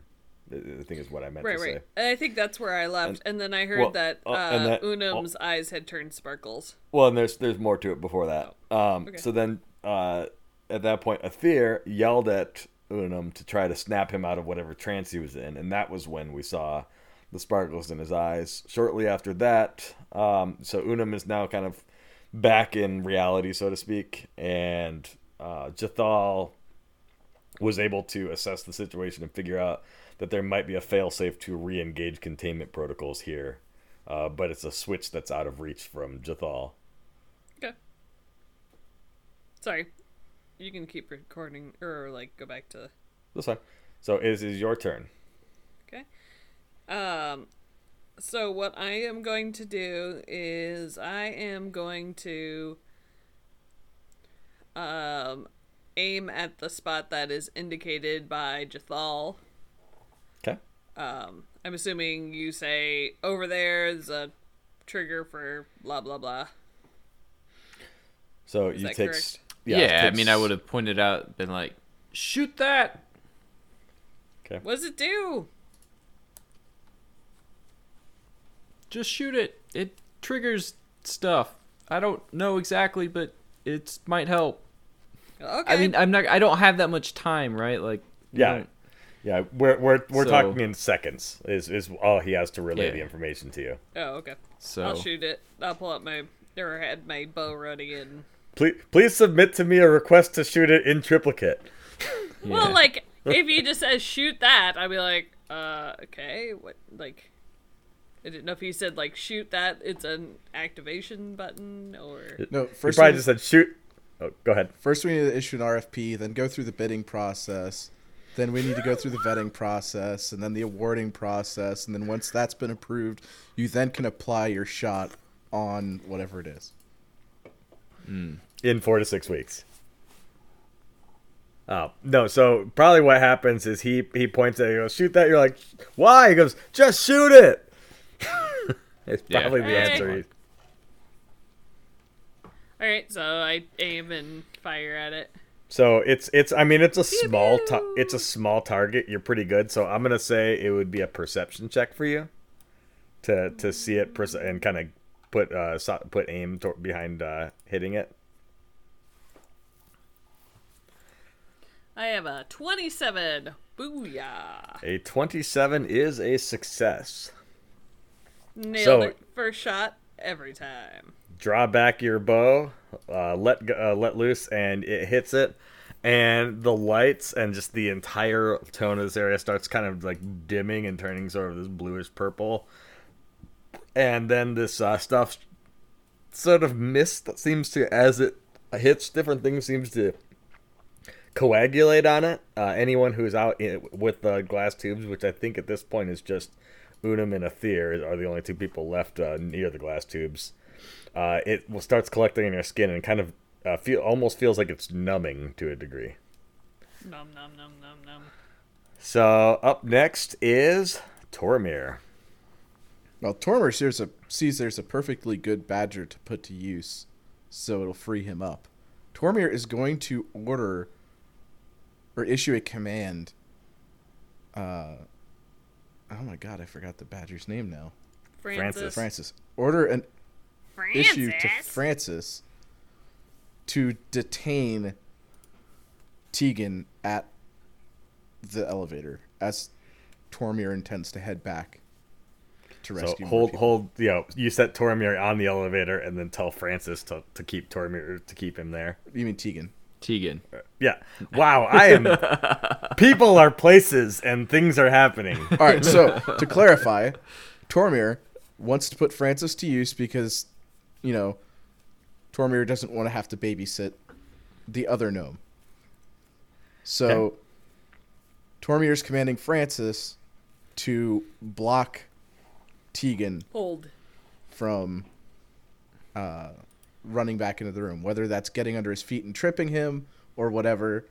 I think is what I meant Right, to right. say. And I think that's where I left, and, then I heard well, that uh, uh, that- Unum's eyes had turned sparkles. Well, and there's there's more to it before that. Um, okay. So then, uh, at that point, Aether yelled at Unum to try to snap him out of whatever trance he was in, and that was when we saw the sparkles in his eyes. Shortly after that, um, so Unum is now kind of back in reality, so to speak, and uh, Jathal was able to assess the situation and figure out that there might be a failsafe to re-engage containment protocols here, uh, but it's a switch that's out of reach from Jathal. Okay. Sorry. You can keep recording, or like go back to. That's fine. So it is your turn. Okay. Um. So what I am going to do is I am going to um aim at the spot that is indicated by Jathal. Okay. Um, I'm assuming you say over there is a trigger for blah blah blah. So Is you take. correct? Yeah, it I mean, I would have pointed out, been like, shoot that. Okay. What does it do? Just shoot it. It triggers stuff. I don't know exactly, but it might help. Okay. I mean, I'm not. I don't have that much time, right? Like, Yeah. don't- Yeah, we're we're we're So- talking in seconds. Is is all he has to relay Yeah. the information to you. oh, okay. So I'll shoot it. I'll pull up my or had my bow ready and. Please please submit to me a request to shoot it in triplicate. Well, like if he just says shoot that, I'd be like, uh, okay, what? Like, I didn't know if he said like shoot that. It's an activation button or. No, He first probably we, just said shoot. Oh, go ahead. first we need to issue an RFP, then go through the bidding process, then we need to go through the vetting process, and then the awarding process, and then once that's been approved, you then can apply your shot on whatever it is. Hmm. in four to six weeks. Oh no! So probably what happens is he he points at you, goes, shoot that. You're like, why? He goes, just shoot it. it's Yeah. probably the Hey. answer. All right, so I aim and fire at it. So it's it's I mean it's a small ta- it's a small target. You're pretty good. So I'm gonna say it would be a perception check for you to to see it perce- and kind of put uh so- put aim to- behind uh, hitting it. I have a twenty-seven. Booyah! A 27 is a success. Nailed So- it. First shot every time. draw back your bow, uh, let uh, let loose, and it hits it. And the lights and just the entire tone of this area starts kind of like dimming and turning sort of this bluish purple. And then this uh, stuff sort of mist that seems to, as it hits different things, seems to coagulate on it. Uh, anyone who's out in, with the glass tubes, which I think at this point is just Unum and Aether, are the only two people left uh, near the glass tubes uh, it will starts collecting in your skin and kind of uh, feel almost feels like it's numbing to a degree. Num num num num num. So up next is Tormir. Well, Tormir sees a, sees there's a perfectly good badger to put to use, so it'll free him up. Tormir is going to order or issue a command. Uh, oh my god, I forgot the badger's name now. Francis. Francis. Order an Francis. issue to Francis to detain Tegan at the elevator as Tormir intends to head back to So rescue. more hold people. hold you know you set Tormir on the elevator and then tell Francis to, to keep Tormir to keep him there. You mean Tegan? Tegan. Yeah. Wow, I am people are places and things are happening. All right. So to clarify, Tormir wants to put Francis to use because, you know, Tormir doesn't want to have to babysit the other gnome. So Okay. Tormir is commanding Francis to block Tegan Hold. from uh, running back into the room, whether that's getting under his feet and tripping him or whatever.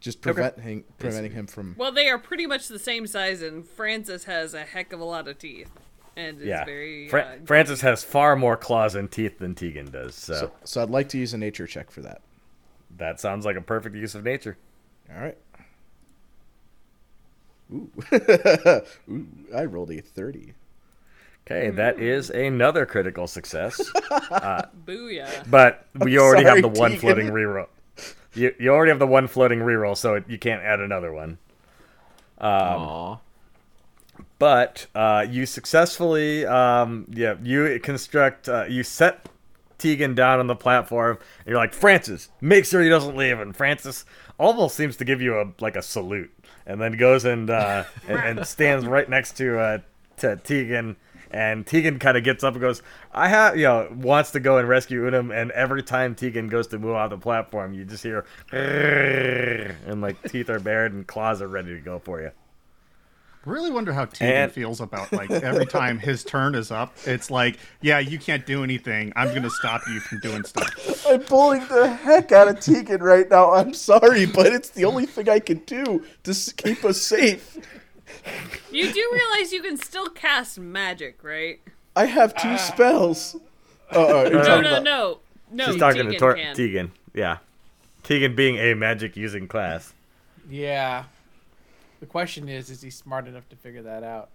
Just preventing preventing him from. Well, they are pretty much the same size, and Francis has a heck of a lot of teeth, and is Yeah. very. Fra- uh, Francis has far more claws and teeth than Tegan does. So, So, so I'd like to use a nature check for that. that sounds like a perfect use of nature. All right. Ooh. Ooh, I rolled a 30. Okay, that is another critical success. Booyah. But we already sorry, have the one Tegan. floating reroll. You, you already have the one floating reroll, so it, you can't add another one. Aw. But uh, you successfully, um, yeah, you construct, uh, you set Tegan down on the platform. And you're like, Francis, make sure he doesn't leave. And Francis almost seems to give you a like a salute, and then goes and uh, and, and stands right next to uh, to Tegan. And Tegan kind of gets up and goes, I have, you know, wants to go and rescue Unum. And every time Tegan goes to move off the platform, you just hear, and like teeth are bared and claws are ready to go for you. Really wonder how Tegan And- feels about like every time his turn is up. It's like, yeah, you can't do anything. I'm gonna stop you from doing stuff. I'm pulling the heck out of Tegan right now. I'm sorry, but it's the only thing I can do to keep us safe. You do realize you can still cast magic, right? I have two spells. Uh, uh, No, no, about- no. No, She's talking Tegan to Tor- can. Tegan. Yeah. Tegan being a magic using class. Yeah. The question is, is he smart enough to figure that out?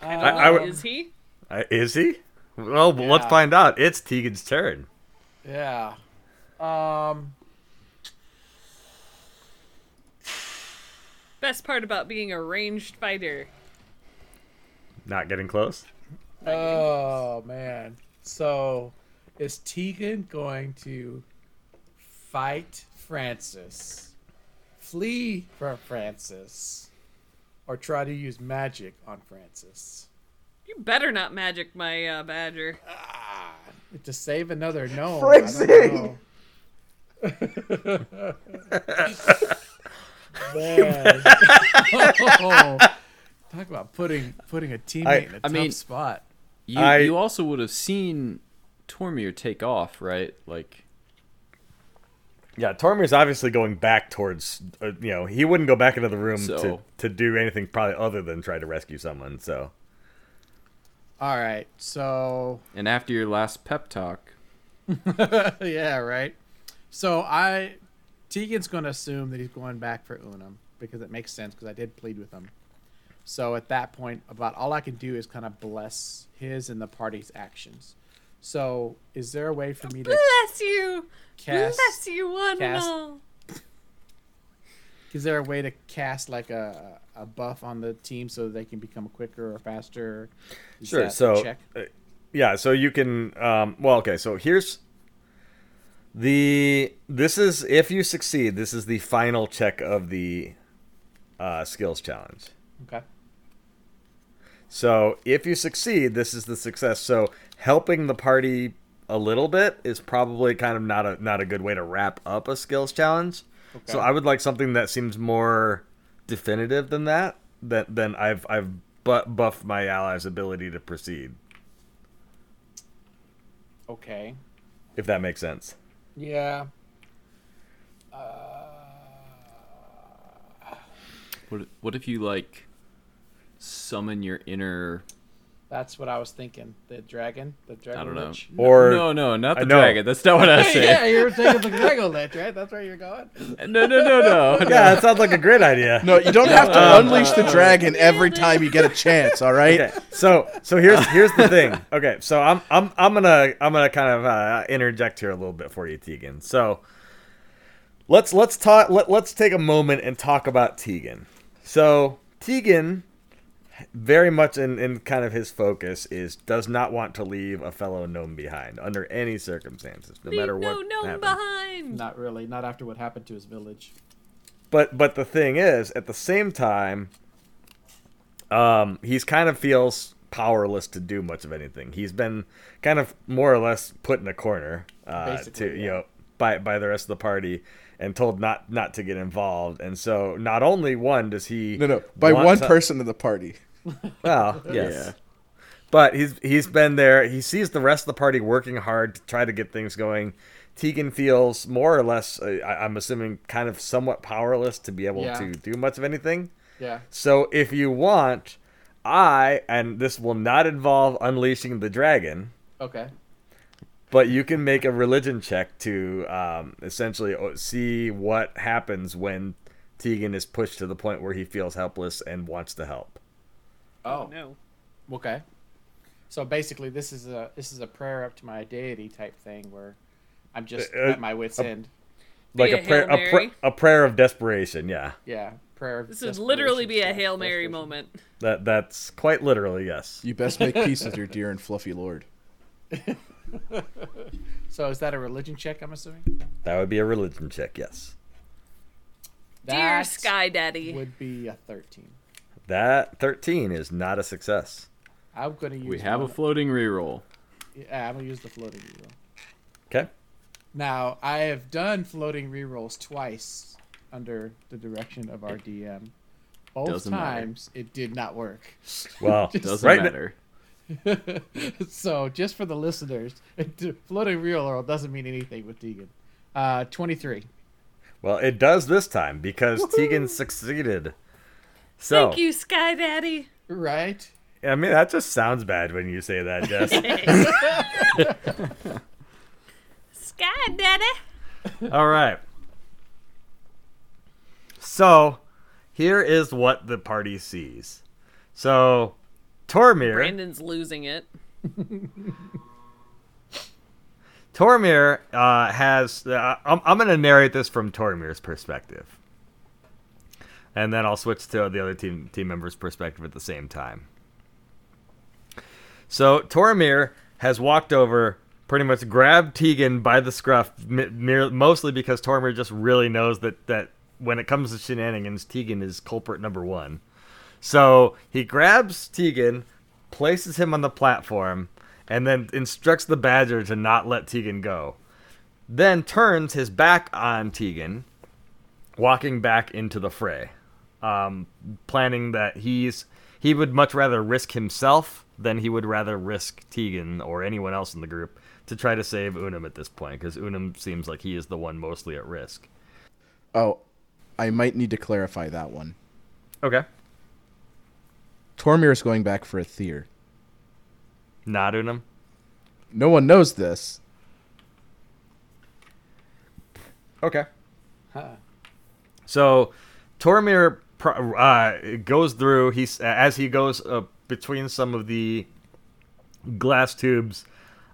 I don't I- I is he? Uh, is he? Well, but let's find out. It's Tegan's turn. Yeah. Um. Best part about being a ranged fighter. Not getting close. Oh man. So, is Tegan going to fight Francis, flee from Francis, or try to use magic on Francis? You better not magic my uh, badger. Ah, to save another gnome. Phrasing. I don't know. Man. Oh, talk about putting putting a teammate I- in a I tough mean- spot. You I- you also would have seen Tormir take off, right? Like Yeah, Tormir's obviously going back towards. Uh, you know, he wouldn't go back into the room to to do anything probably other than try to rescue someone. So All right, so and after your last pep talk, yeah, right. So I, Tegan's going to assume that he's going back for Unum because it makes sense because I did plead with him. So at that point, about all I can do is kind of bless his and the party's actions. So is there a way for me to Bless you! cast? Bless you, one cast- and all. Is there a way to cast like a a buff on the team so that they can become quicker or faster? Is sure. So check? uh, yeah, so you can. Um, well, okay. So here's the. This is if you succeed. This is the final check of the uh, skills challenge. okay. So if you succeed, this is the success. So helping the party a little bit is probably kind of not a not a good way to wrap up a skills challenge. Okay. So I would like something that seems more definitive than that. That then I've I've bu- buffed my allies' ability to proceed. Okay. If that makes sense. Yeah. what what if you like summon your inner That's what I was thinking. The dragon, the dragon. I don't know. Lich. Or no, no, not the dragon. That's not what I was yeah, you were thinking the dragon lich, right? That's where you're going. no, no, no, no. yeah, that sounds like a great idea. No, you don't have to Um, unleash the dragon every time you get a chance. All right. Okay, so so here's here's the thing. Okay, so I'm I'm I'm gonna I'm gonna kind of uh, interject here a little bit for you, Tegan. So let's let's talk let, let's take a moment and talk about Tegan. So Tegan, very much in, in kind of his focus is does not want to leave a fellow gnome behind under any circumstances, no Leave matter no what gnome happens. behind. Not really. Not after what happened to his village. But but the thing is, at the same time, um, he's kind of feels powerless to do much of anything. He's been kind of more or less put in a corner uh, to yeah. you know by by the rest of the party and told not not to get involved. And so not only one does he No, no. By one to- person in the party. Well, yes. Yeah. But he's he's been there. He sees the rest of the party working hard to try to get things going. Tegan feels more or less, uh, I, I'm assuming, kind of somewhat powerless to be able Yeah. to do much of anything. Yeah. So if you want, I and this will not involve unleashing the dragon, Okay. but you can make a religion check to um, essentially see what happens when Tegan is pushed to the point where he feels helpless and wants to help. Oh, no. okay. So basically, this is a this is a prayer up to my deity type thing where I'm just Uh, uh, at my wit's end. Like a, a prayer, a, pra- a prayer of desperation. Yeah, Yeah, prayer. Of This would literally be a Hail Mary moment. that that's quite literally yes. You best make peace with your dear and fluffy lord. So is that a religion check? I'm assuming. That would be a religion check. Yes. Dear Sky Daddy. would be a 13. That thirteen is not a success. I'm gonna use. We have a one- floating reroll. Yeah, I'm gonna use the floating reroll. Okay. Now I have done floating rerolls twice under the direction of our DM. Both Doesn't matter. times it did not work. Well, Doesn't right matter. so just for the listeners, floating reroll doesn't mean anything with Tegan. Uh, 23. Well, it does this time because Tegan succeeded. So, Thank you, Sky Daddy. Right? I mean, that just sounds bad when you say that, Jess. Sky Daddy. All right. So, here is what the party sees. So, Tormir, Brandon's losing it. Tormir uh, has. Uh, I'm, I'm going to narrate this from Tormir's perspective, and then I'll switch to the other team team members' perspective at the same time. So Tormir has walked over, pretty much grabbed Tegan by the scruff, mostly because Tormir just really knows that that when it comes to shenanigans, Tegan is culprit number one. So he grabs Tegan, places him on the platform, and then instructs the Badger to not let Tegan go. Then turns his back on Tegan, walking back into the fray, um, planning that he's he would much rather risk himself than he would rather risk Tegan or anyone else in the group to try to save Unum at this point, because Unum seems like he is the one mostly at risk. Oh, I might need to clarify that one. Okay. Tormir is going back for Aether. Not Unum. No one knows this. Okay. Huh. So Tormir uh, goes through. He's as he goes uh, between some of the glass tubes.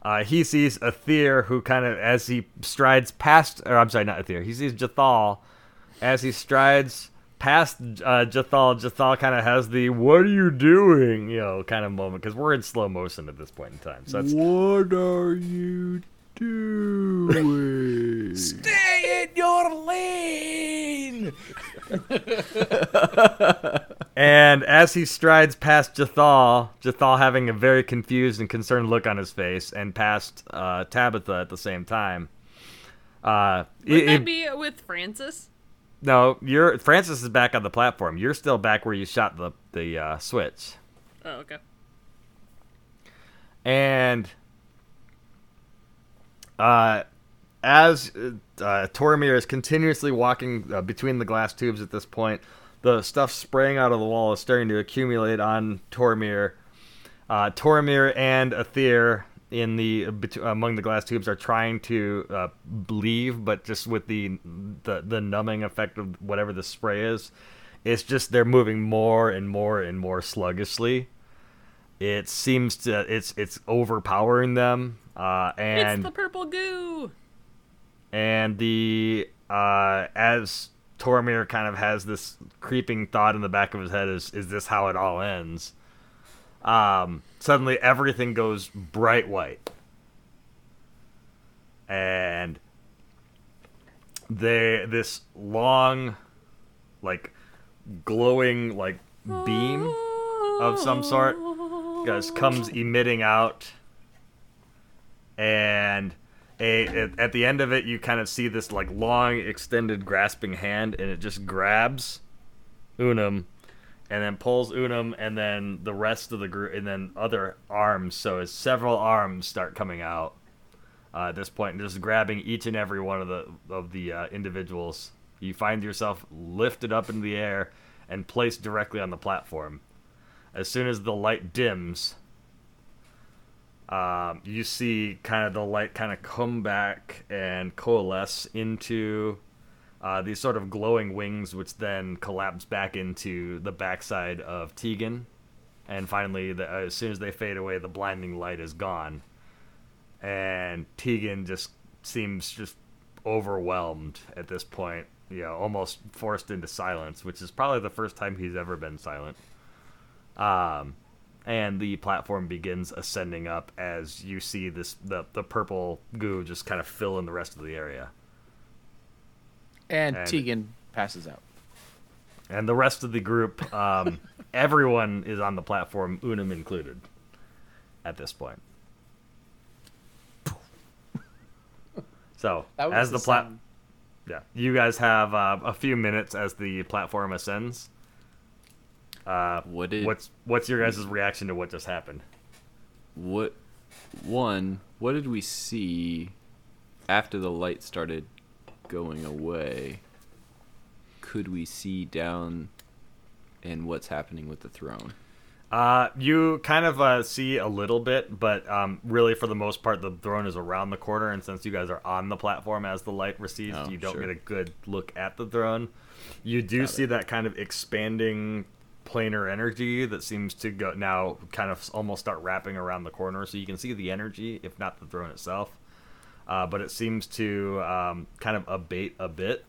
Uh, he sees Aether who kind of, as he strides past, or I'm sorry, not Aether. He sees Jathal as he strides past uh, Jathal. Jathal kind of has the "What are you doing?" you know, kind of moment because we're in slow motion at this point in time. So it's What are you doing? Stay in your lane. And as he strides past Jathal, Jathal having a very confused and concerned look on his face, and past uh, Tabitha at the same time. Uh, Wouldn't that be with Francis? no, you're Francis is back on the platform. You're still back where you shot the the uh, switch, Oh, okay. and uh, as uh, Tormir is continuously walking uh, between the glass tubes at this point, the stuff spraying out of the wall is starting to accumulate on Tormir. Uh, Tormir and Aether in the bet- among the glass tubes are trying to uh, leave, but just with the, the the numbing effect of whatever the spray is, it's just they're moving more and more and more sluggishly. It seems to it's it's overpowering them, uh, and it's the purple goo. And the uh, as Tormir kind of has this creeping thought in the back of his head is is this how it all ends? Um, suddenly everything goes bright white, and they this long, like glowing like beam of some sort guys comes emitting out. And a at, at the end of it you kind of see this like long extended grasping hand and it just grabs unum and then pulls unum and then the rest of the group and then other arms. So as several arms start coming out uh, at this point and just grabbing each and every one of the of the uh, individuals. You find yourself lifted up in the air and placed directly on the platform. As soon as the light dims, um, you see kind of the light kind of come back and coalesce into uh, these sort of glowing wings, which then collapse back into the backside of Tegan. And finally, the, as soon as they fade away, the blinding light is gone. And Tegan just seems just overwhelmed at this point, you know, almost forced into silence, which is probably the first time he's ever been silent. Um, and the platform begins ascending up as you see this the, the purple goo just kind of fill in the rest of the area. And, And- Tegan passes out. And the rest of the group, um, everyone is on the platform, Unum included, at this point. So, as the plat, yeah, you guys have uh, a few minutes as the platform ascends. Uh, What did what's what's your guys' reaction to what just happened? what one? What did we see after the light started going away? Could we see down and what's happening with the throne? Uh, you kind of uh, see a little bit, but um, really, for the most part, the throne is around the corner, and since you guys are on the platform as the light recedes, Oh, you don't sure. get a good look at the throne. You do see that kind of expanding planar energy that seems to go now, kind of almost start wrapping around the corner, so you can see the energy, if not the throne itself. Uh, but it seems to um, kind of abate a bit.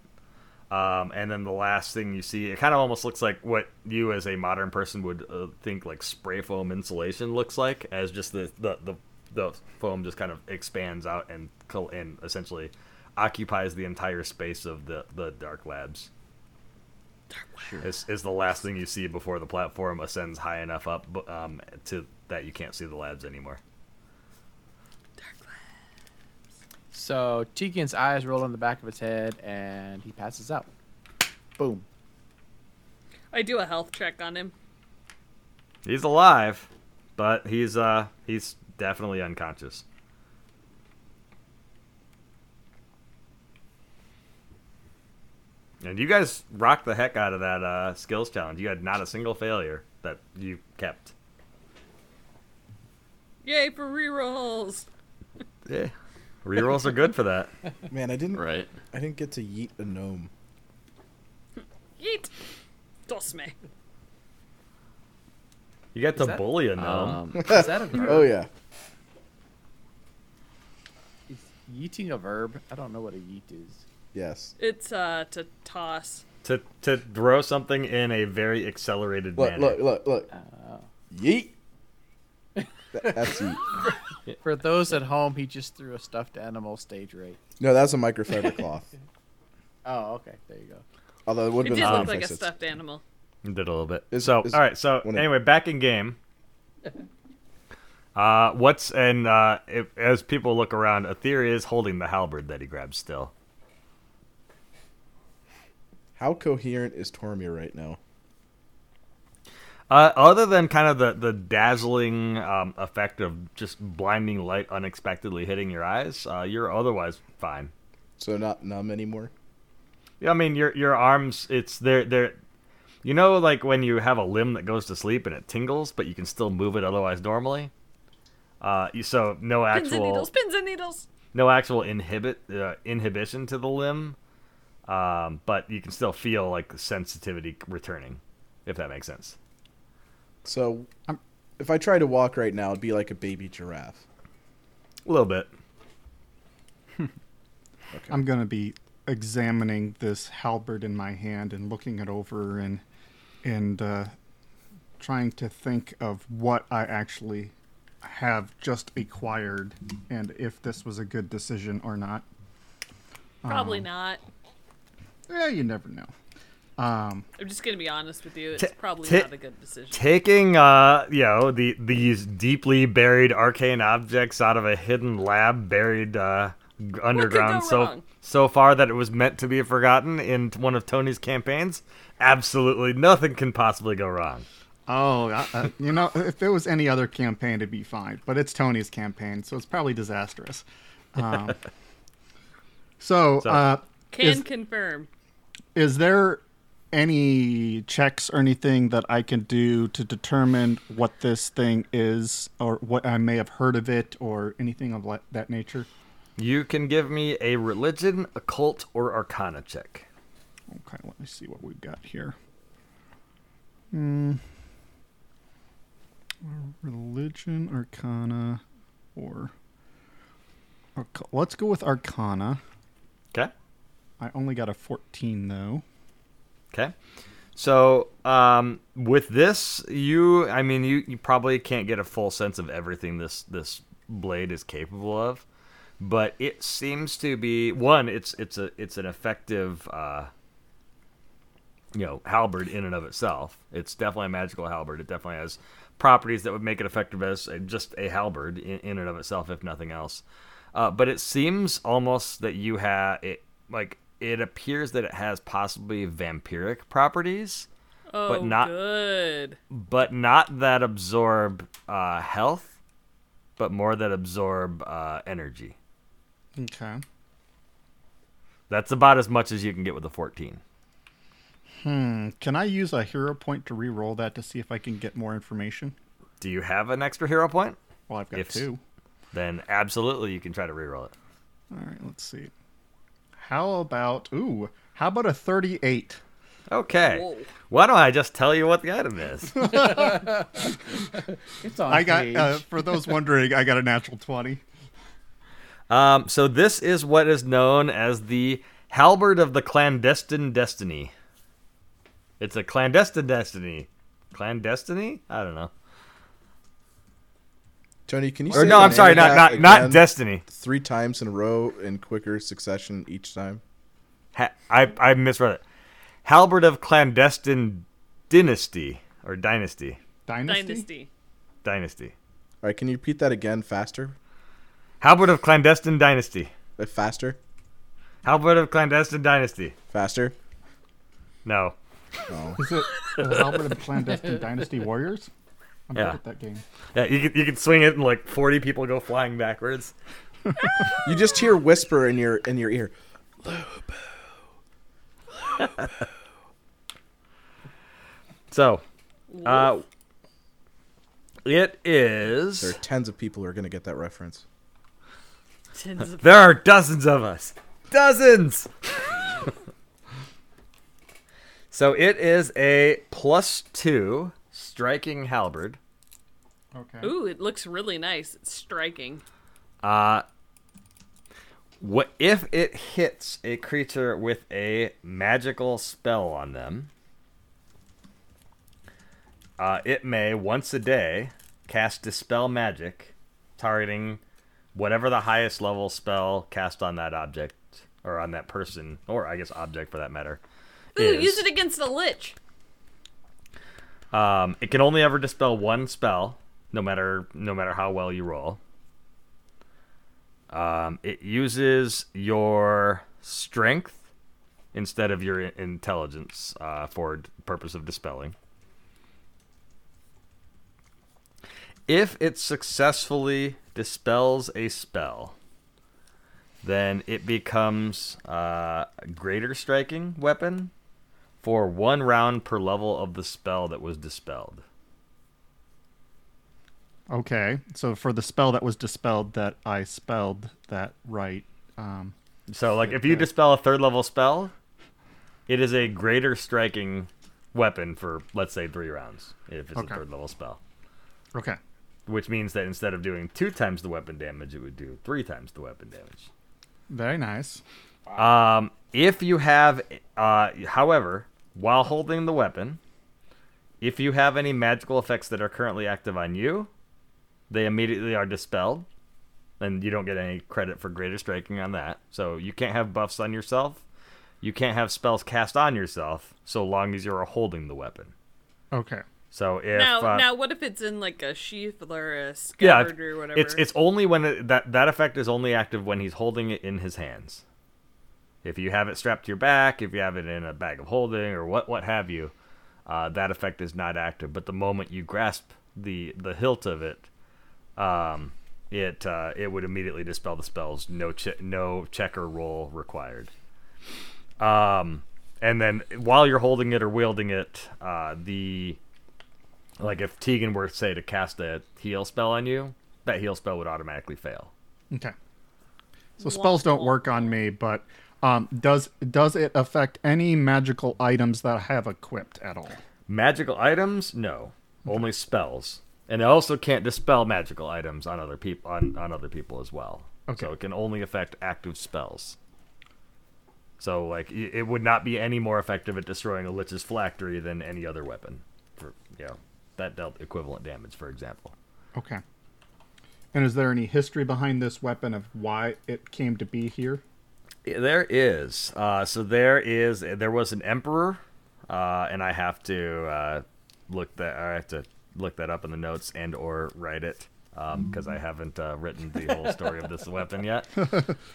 Um, and then the last thing you see, it kind of almost looks like what you, as a modern person, would uh, think like spray foam insulation looks like, as just the the, the, the foam just kind of expands out and and essentially occupies the entire space of the the dark labs. Is, is the last thing you see before the platform ascends high enough up um, to that you can't see the labs anymore. So Tegan's eyes roll on the back of his head, and he passes out. Boom. I do a health check on him. He's alive, but he's uh he's definitely unconscious. And you guys rocked the heck out of that uh, skills challenge. You had not a single failure that you kept. Yay for rerolls! Yeah. Rerolls are good for that. Man, I didn't. Right. I didn't get to yeet a gnome. Yeet! Dosme. You get to that- bully a gnome. Um, Is that a verb? Oh yeah. Is yeeting a verb? I don't know what a yeet is. Yes. It's uh to toss. to to throw something in a very accelerated Look, manner. look, look, look. Oh. Yeet. Th- That's yeet. For those at home, he just threw a stuffed animal stage right. No, that's a microfiber cloth. Oh, okay. There you go. Although it would It have did been look like a it's- stuffed animal. Did a little bit. Is- so is- all right. So when it- anyway, back in game. Uh, what's and uh, if, as people look around, Aether is holding the halberd that he grabs still. How coherent is Tormir right now? Uh, other than kind of the the dazzling um, effect of just blinding light unexpectedly hitting your eyes, uh, you're otherwise fine. So not numb anymore. Yeah, I mean your your arms. It's they're they're. You know, like when you have a limb that goes to sleep and it tingles, but you can still move it otherwise normally. Uh, so no Pins and actual needles, pins and needles. no actual inhibit uh, inhibition to the limb, um, but you can still feel like the sensitivity returning, if that makes sense. So, I'm- if I try to walk right now, it'd be like a baby giraffe. A little bit. I'm going to be examining this halberd in my hand and looking it over and and uh, trying to think of what I actually have just acquired and if this was a good decision or not. Probably Um, not. Yeah, you never know. Um, I'm just gonna be honest with you. It's T- probably t- not a good decision. Taking, uh, you know, the these deeply buried arcane objects out of a hidden lab buried uh, underground so wrong? so far that it was meant to be forgotten in one of Tony's campaigns. Absolutely nothing can possibly go wrong. oh, uh, uh, you know, if it was any other campaign, it'd be fine. But it's Tony's campaign, so it's probably disastrous. Um, so, So- uh, Can is- confirm. Is there any checks or anything that I can do to determine what this thing is, or what I may have heard of it, or anything of that nature? You can give me a religion, occult, or arcana check. Okay, let me see what we've got here. Hmm. Religion, Arcana, or let's go with Arcana. Okay. I only got a 14 though. Okay. So um, with this, you, I mean, you, you probably can't get a full sense of everything this this blade is capable of, but it seems to be one. It's it's a it's an effective, uh, you know, halberd in and of itself. It's definitely a magical halberd. It definitely has properties that would make it effective as a, just a halberd in, in and of itself, if nothing else. Uh, but it seems almost that you have it like it appears that it has possibly vampiric properties, Oh, not- good. but not that absorb uh, health, but more that absorb uh, energy. Okay. That's about as much as you can get with a 14. Hmm. Can I use a hero point to re-roll that to see if I can get more information? Do you have an extra hero point? Well, I've got If two. Then absolutely you can try to reroll it. All right, let's see. How about ooh? How about a 38? Okay. Whoa. Why don't I just tell you what the item is? It's on I got page. uh, for those wondering, I got a natural 20. um, so this is what is known as the Halberd of the Clandestine Destiny. It's a clandestine destiny. Clandestiny? I don't know. Tony, can you Or say no, I'm sorry, of not that not not destiny. three times in a row in quicker succession each time. Ha- I I misread it. Halberd of Clandestine Dynasty or Dynasty. Dynasty. Dynasty. Dynasty. All right, can you repeat that again faster? Halberd of Clandestine Dynasty. Uh, faster, Halberd of Clandestine Dynasty. faster. No. Oh, Is it the Halberd of Clandestine Dynasty Warriors? I'm Yeah. good at that game. Yeah, you can, you can swing it and like 40 people go flying backwards. you just hear whisper in your in your ear. So, uh, it is. There are tens of people who are going to get that reference. Tens of There are dozens of us. Dozens! so it is a plus two striking halberd. Okay. Ooh, it looks really nice. It's striking. Uh, what if it hits a creature with a magical spell on them? Uh, it may once a day cast dispel magic, targeting whatever the highest level spell cast on that object or on that person, or I guess object for that matter. Ooh, is. use it against the lich. Um, it can only ever dispel one spell, no matter no matter how well you roll. Um, it uses your strength instead of your intelligence uh, for purpose of dispelling. If it successfully dispels a spell, then it becomes uh, a greater striking weapon for one round per level of the spell that was dispelled. Okay. So for the spell that was dispelled, that I spelled that right. Um, So, like, if you Okay. dispel a third level spell, it is a greater striking weapon for, let's say, three rounds, if it's Okay. a third level spell. okay. Which means that instead of doing two times the weapon damage, it would do three times the weapon damage. Very nice. Um, if you have, uh, however, while holding the weapon, if you have any magical effects that are currently active on you, they immediately are dispelled, and you don't get any credit for greater striking on that. So you can't have buffs on yourself. You can't have spells cast on yourself so long as you're holding the weapon. Okay. So if now, uh, now, what if it's in like a sheath or a yeah, or whatever? it's it's only when it, that that effect is only active when he's holding it in his hands. If you have it strapped to your back, if you have it in a bag of holding, or what what have you, uh, that effect is not active. But the moment you grasp the the hilt of it, um, it uh, it would immediately dispel the spells. No che- no check or roll required. Um, and then while you're holding it or wielding it, uh, the like if Tegan were say to cast a heal spell on you, that heal spell would automatically fail. Okay. So spells don't work on me, but Um, does does it affect any magical items that I have equipped at all? Magical items? No, only spells, and it also can't dispel magical items on other people on, on other people as well. Okay. So it can only affect active spells. So like it would not be any more effective at destroying a lich's phylactery than any other weapon. For you know, that dealt equivalent damage, for example. Okay. And is there any history behind this weapon of why it came to be here? There is. Uh, so there is. There was an emperor, uh, and I have to uh, look that. I have to look that up in the notes and or write it because I haven't uh, written the whole story of this weapon yet.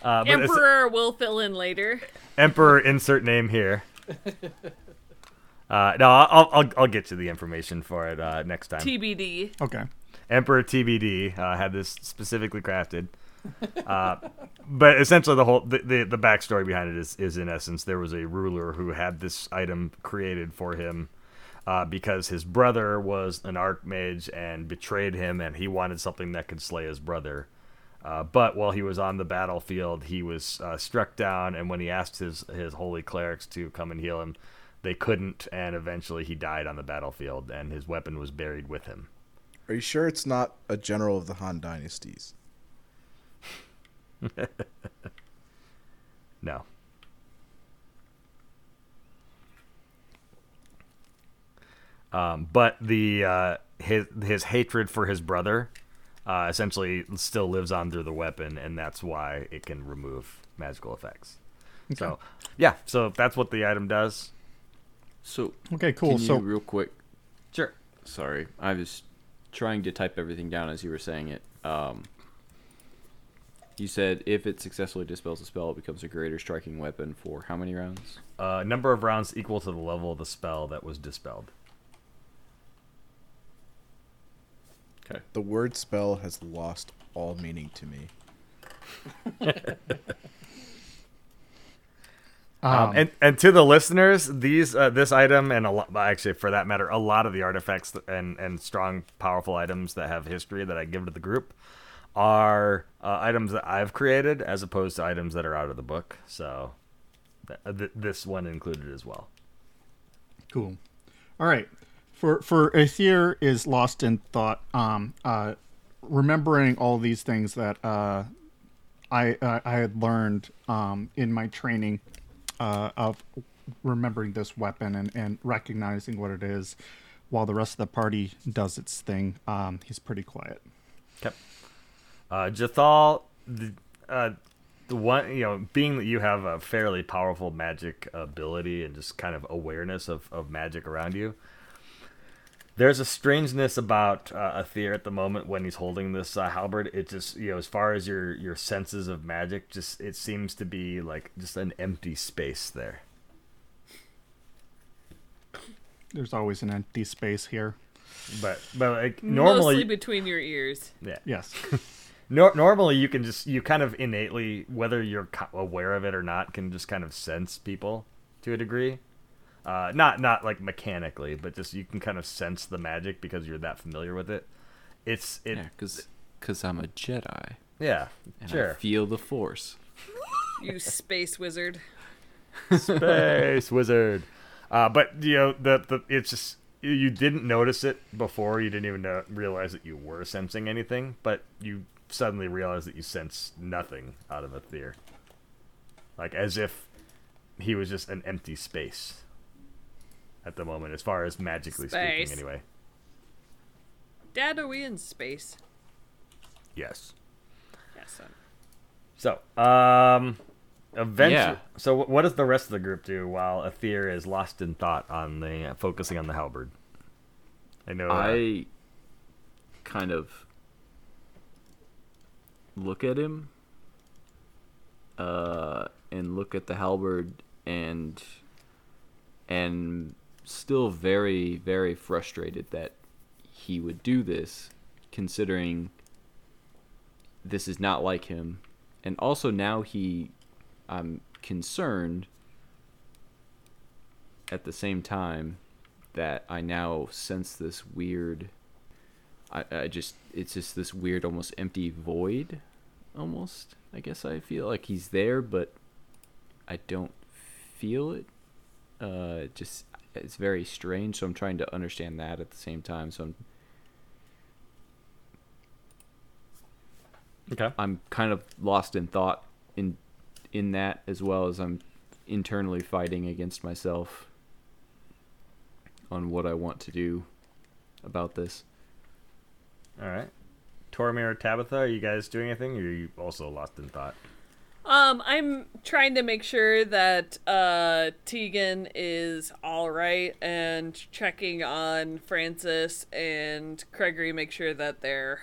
Uh, but Emperor will fill in later. emperor insert name here. Uh, no, I'll, I'll I'll get you the information for it uh, next time. TBD. Okay. Emperor TBD uh, had this specifically crafted. Uh, but essentially, the whole the, the the backstory behind it is is in essence there was a ruler who had this item created for him uh, because his brother was an archmage and betrayed him, and he wanted something that could slay his brother. Uh, but while he was on the battlefield, he was uh, struck down, and when he asked his his holy clerics to come and heal him, they couldn't, and eventually he died on the battlefield, and his weapon was buried with him. Are you sure it's not a general of the Han dynasties? No. Um, but the uh, his his hatred for his brother uh, essentially still lives on through the weapon, and that's why it can remove magical effects. So, yeah, so that's what the item does. So Okay, cool. Can So you real quick? Sure. Sorry, I was trying to type everything down as you were saying it. Um, you said if it successfully dispels a spell, it becomes a greater striking weapon for how many rounds? Uh, number of rounds equal to the level of the spell that was dispelled. Okay. The word spell has lost all meaning to me. Um, and and to the listeners, these uh, this item and a lot, actually for that matter, a lot of the artifacts and and strong, powerful items that have history that I give to the group are uh, items that I've created as opposed to items that are out of the book. So th- th- this one included as well. Cool. All right. For for Aether is lost in thought. Um. Uh. Remembering all these things that uh, I uh, I had learned um in my training, uh, of remembering this weapon and and recognizing what it is, while the rest of the party does its thing. Um. He's pretty quiet. Okay. Uh, Jathal, the, uh, the one you know, being that you have a fairly powerful magic ability and just kind of awareness of, of magic around you, there's a strangeness about uh, Aether at the moment when he's holding this uh, halberd. It just you know, as far as your your senses of magic, just it seems to be like just an empty space there. There's always an empty space here. But but like Mostly normally, between your ears. yeah. Yes. Nor- normally, you can just you kind of innately, whether you're co- aware of it or not, can just kind of sense people to a degree. Uh, not not like mechanically, but just you can kind of sense the magic because you're that familiar with it. It's it Yeah, because I'm a Jedi yeah, and I sure feel the Force. You space wizard. space wizard. Uh, but you know the the it's just you- you didn't notice it before. You didn't even know, realize that you were sensing anything, but you suddenly realize that you sense nothing out of a Aether. Like as if he was just an empty space at the moment, as far as magically Space. speaking, anyway. Dad, are we in space? Yes. Yes. son. So, um, eventually, Yeah. so what does the rest of the group do while Aether is lost in thought on the uh, focusing on the halberd? I know. uh, I kind of look at him uh, and look at the halberd and and still very very frustrated that he would do this considering this is not like him. And also now he I'm concerned at the same time that I now sense this weird I, I just it's just this weird almost empty void almost I guess I feel like he's there but I don't feel it. Uh, just it's very strange. So I'm trying to understand that at the same time. So I'm Okay. I'm kind of lost in thought in in that as well as I'm internally fighting against myself on what I want to do about this. All right. Tormir, Tabitha, are you guys doing anything? Or are you also lost in thought? Um, I'm trying to make sure that uh Tegan is all right and checking on Francis and Gregory make sure that they're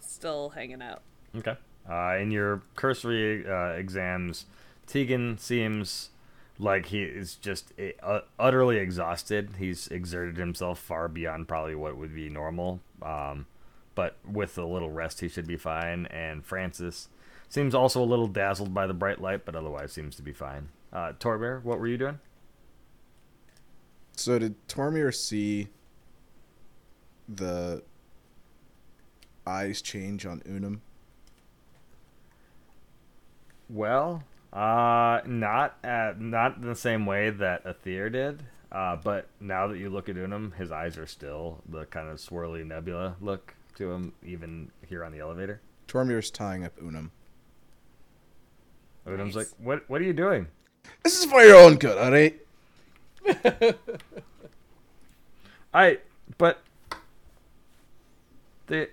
still hanging out. Okay. Uh, in your cursory uh, exams, Tegan seems like he is just uh, utterly exhausted. He's exerted himself far beyond probably what would be normal. Um, but with a little rest, he should be fine. And Francis seems also a little dazzled by the bright light, but otherwise seems to be fine. Uh, Tormir, what were you doing? So did Tormir see the eyes change on Unum? Well, uh, not at, not in the same way that Aether did. Uh, but now that you look at Unum, his eyes are still the kind of swirly nebula look to him, even here on the elevator. Tormir's tying up Unum. Unum's Nice. like, "What? What are you doing?" This is for your own good, alright? I. But. The.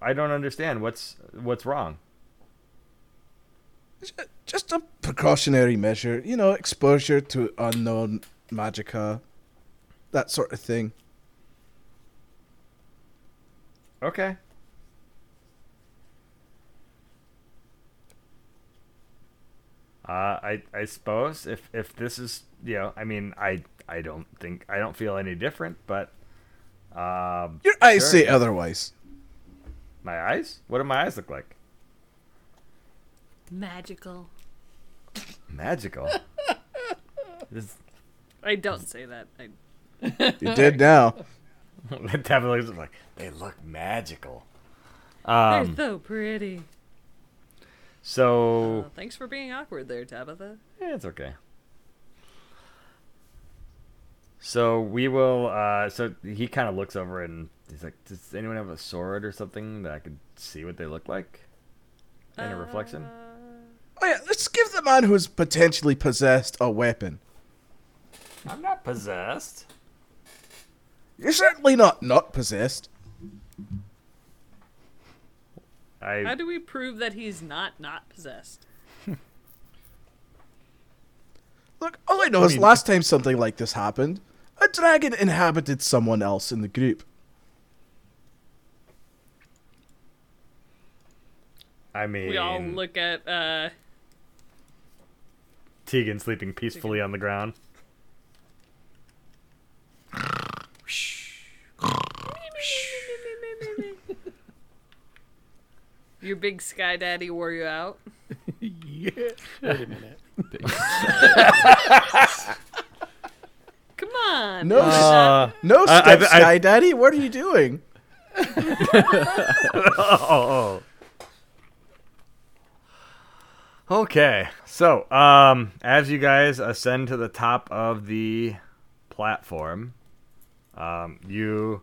I don't understand. What's what's wrong? Just a precautionary measure, you know, exposure to unknown magica, that sort of thing. Okay. Uh, I I suppose if if this is you know I mean I I don't think I don't feel any different but um Your eyes Sure. say otherwise. my eyes what do my eyes look like Magical. magical this I don't say that. I You did now. Tabitha looks like they look magical They're um so pretty. so Uh, thanks for being awkward there, Tabitha. Yeah, it's okay. So we will. Uh, so he kind of looks over and he's like, "Does anyone have a sword or something that I could see what they look like in a reflection?" Uh, Oh yeah, let's give the man who's potentially possessed a weapon. I'm not possessed. You're certainly not not possessed. How do we prove that he's not not possessed? Look, all I know is last time something like this happened, a dragon inhabited someone else in the group. I mean, We all look at uh Tegan sleeping peacefully on the ground. Your big sky daddy wore you out. yeah. Wait a minute. Come on. No, Uh, no, I- step I- I- sky daddy. What are you doing? oh, oh. Okay, so um, as you guys ascend to the top of the platform, um, you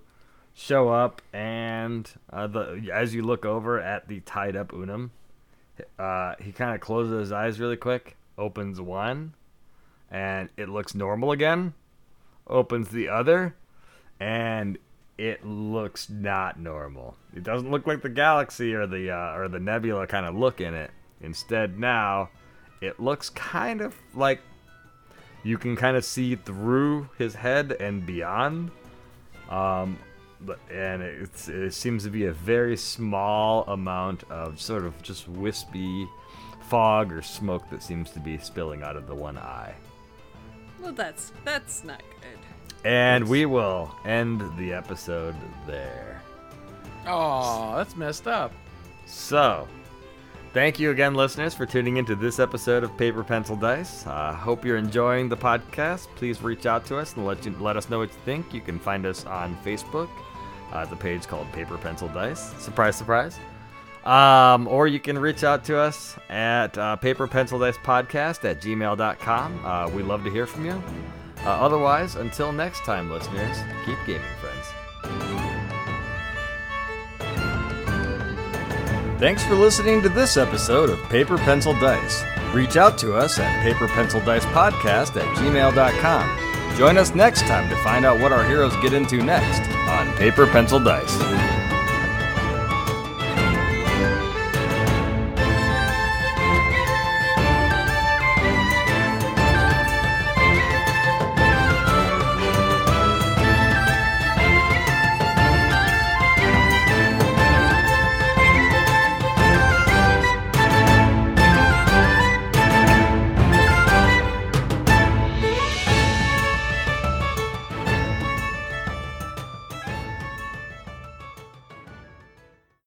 show up, and uh, the as you look over at the tied up Unum, uh, he kind of closes his eyes really quick, opens one, and it looks normal again. Opens the other, and it looks not normal. It doesn't look like the galaxy or the uh, or the nebula kind of look in it. Instead, now it looks kind of like you can kind of see through his head and beyond. Um, and it's, it seems to be a very small amount of sort of just wispy fog or smoke that seems to be spilling out of the one eye. Well, that's that's not good. And we will end the episode there. Oh, that's messed up. So, thank you again, listeners, for tuning into this episode of Paper Pencil Dice. Uh, hope you're enjoying the podcast. Please reach out to us and let you, let us know what you think. You can find us on Facebook. Uh, the page called Paper Pencil Dice. Surprise, surprise. Um, or you can reach out to us at uh, paper pencil dice podcast at gmail.com. Uh, we love to hear from you. Uh, otherwise, until next time, listeners, keep gaming, friends. Thanks for listening to this episode of Paper Pencil Dice. Reach out to us at paperpencildicepodcast at gmail.com. Join us next time to find out what our heroes get into next on Paper Pencil Dice.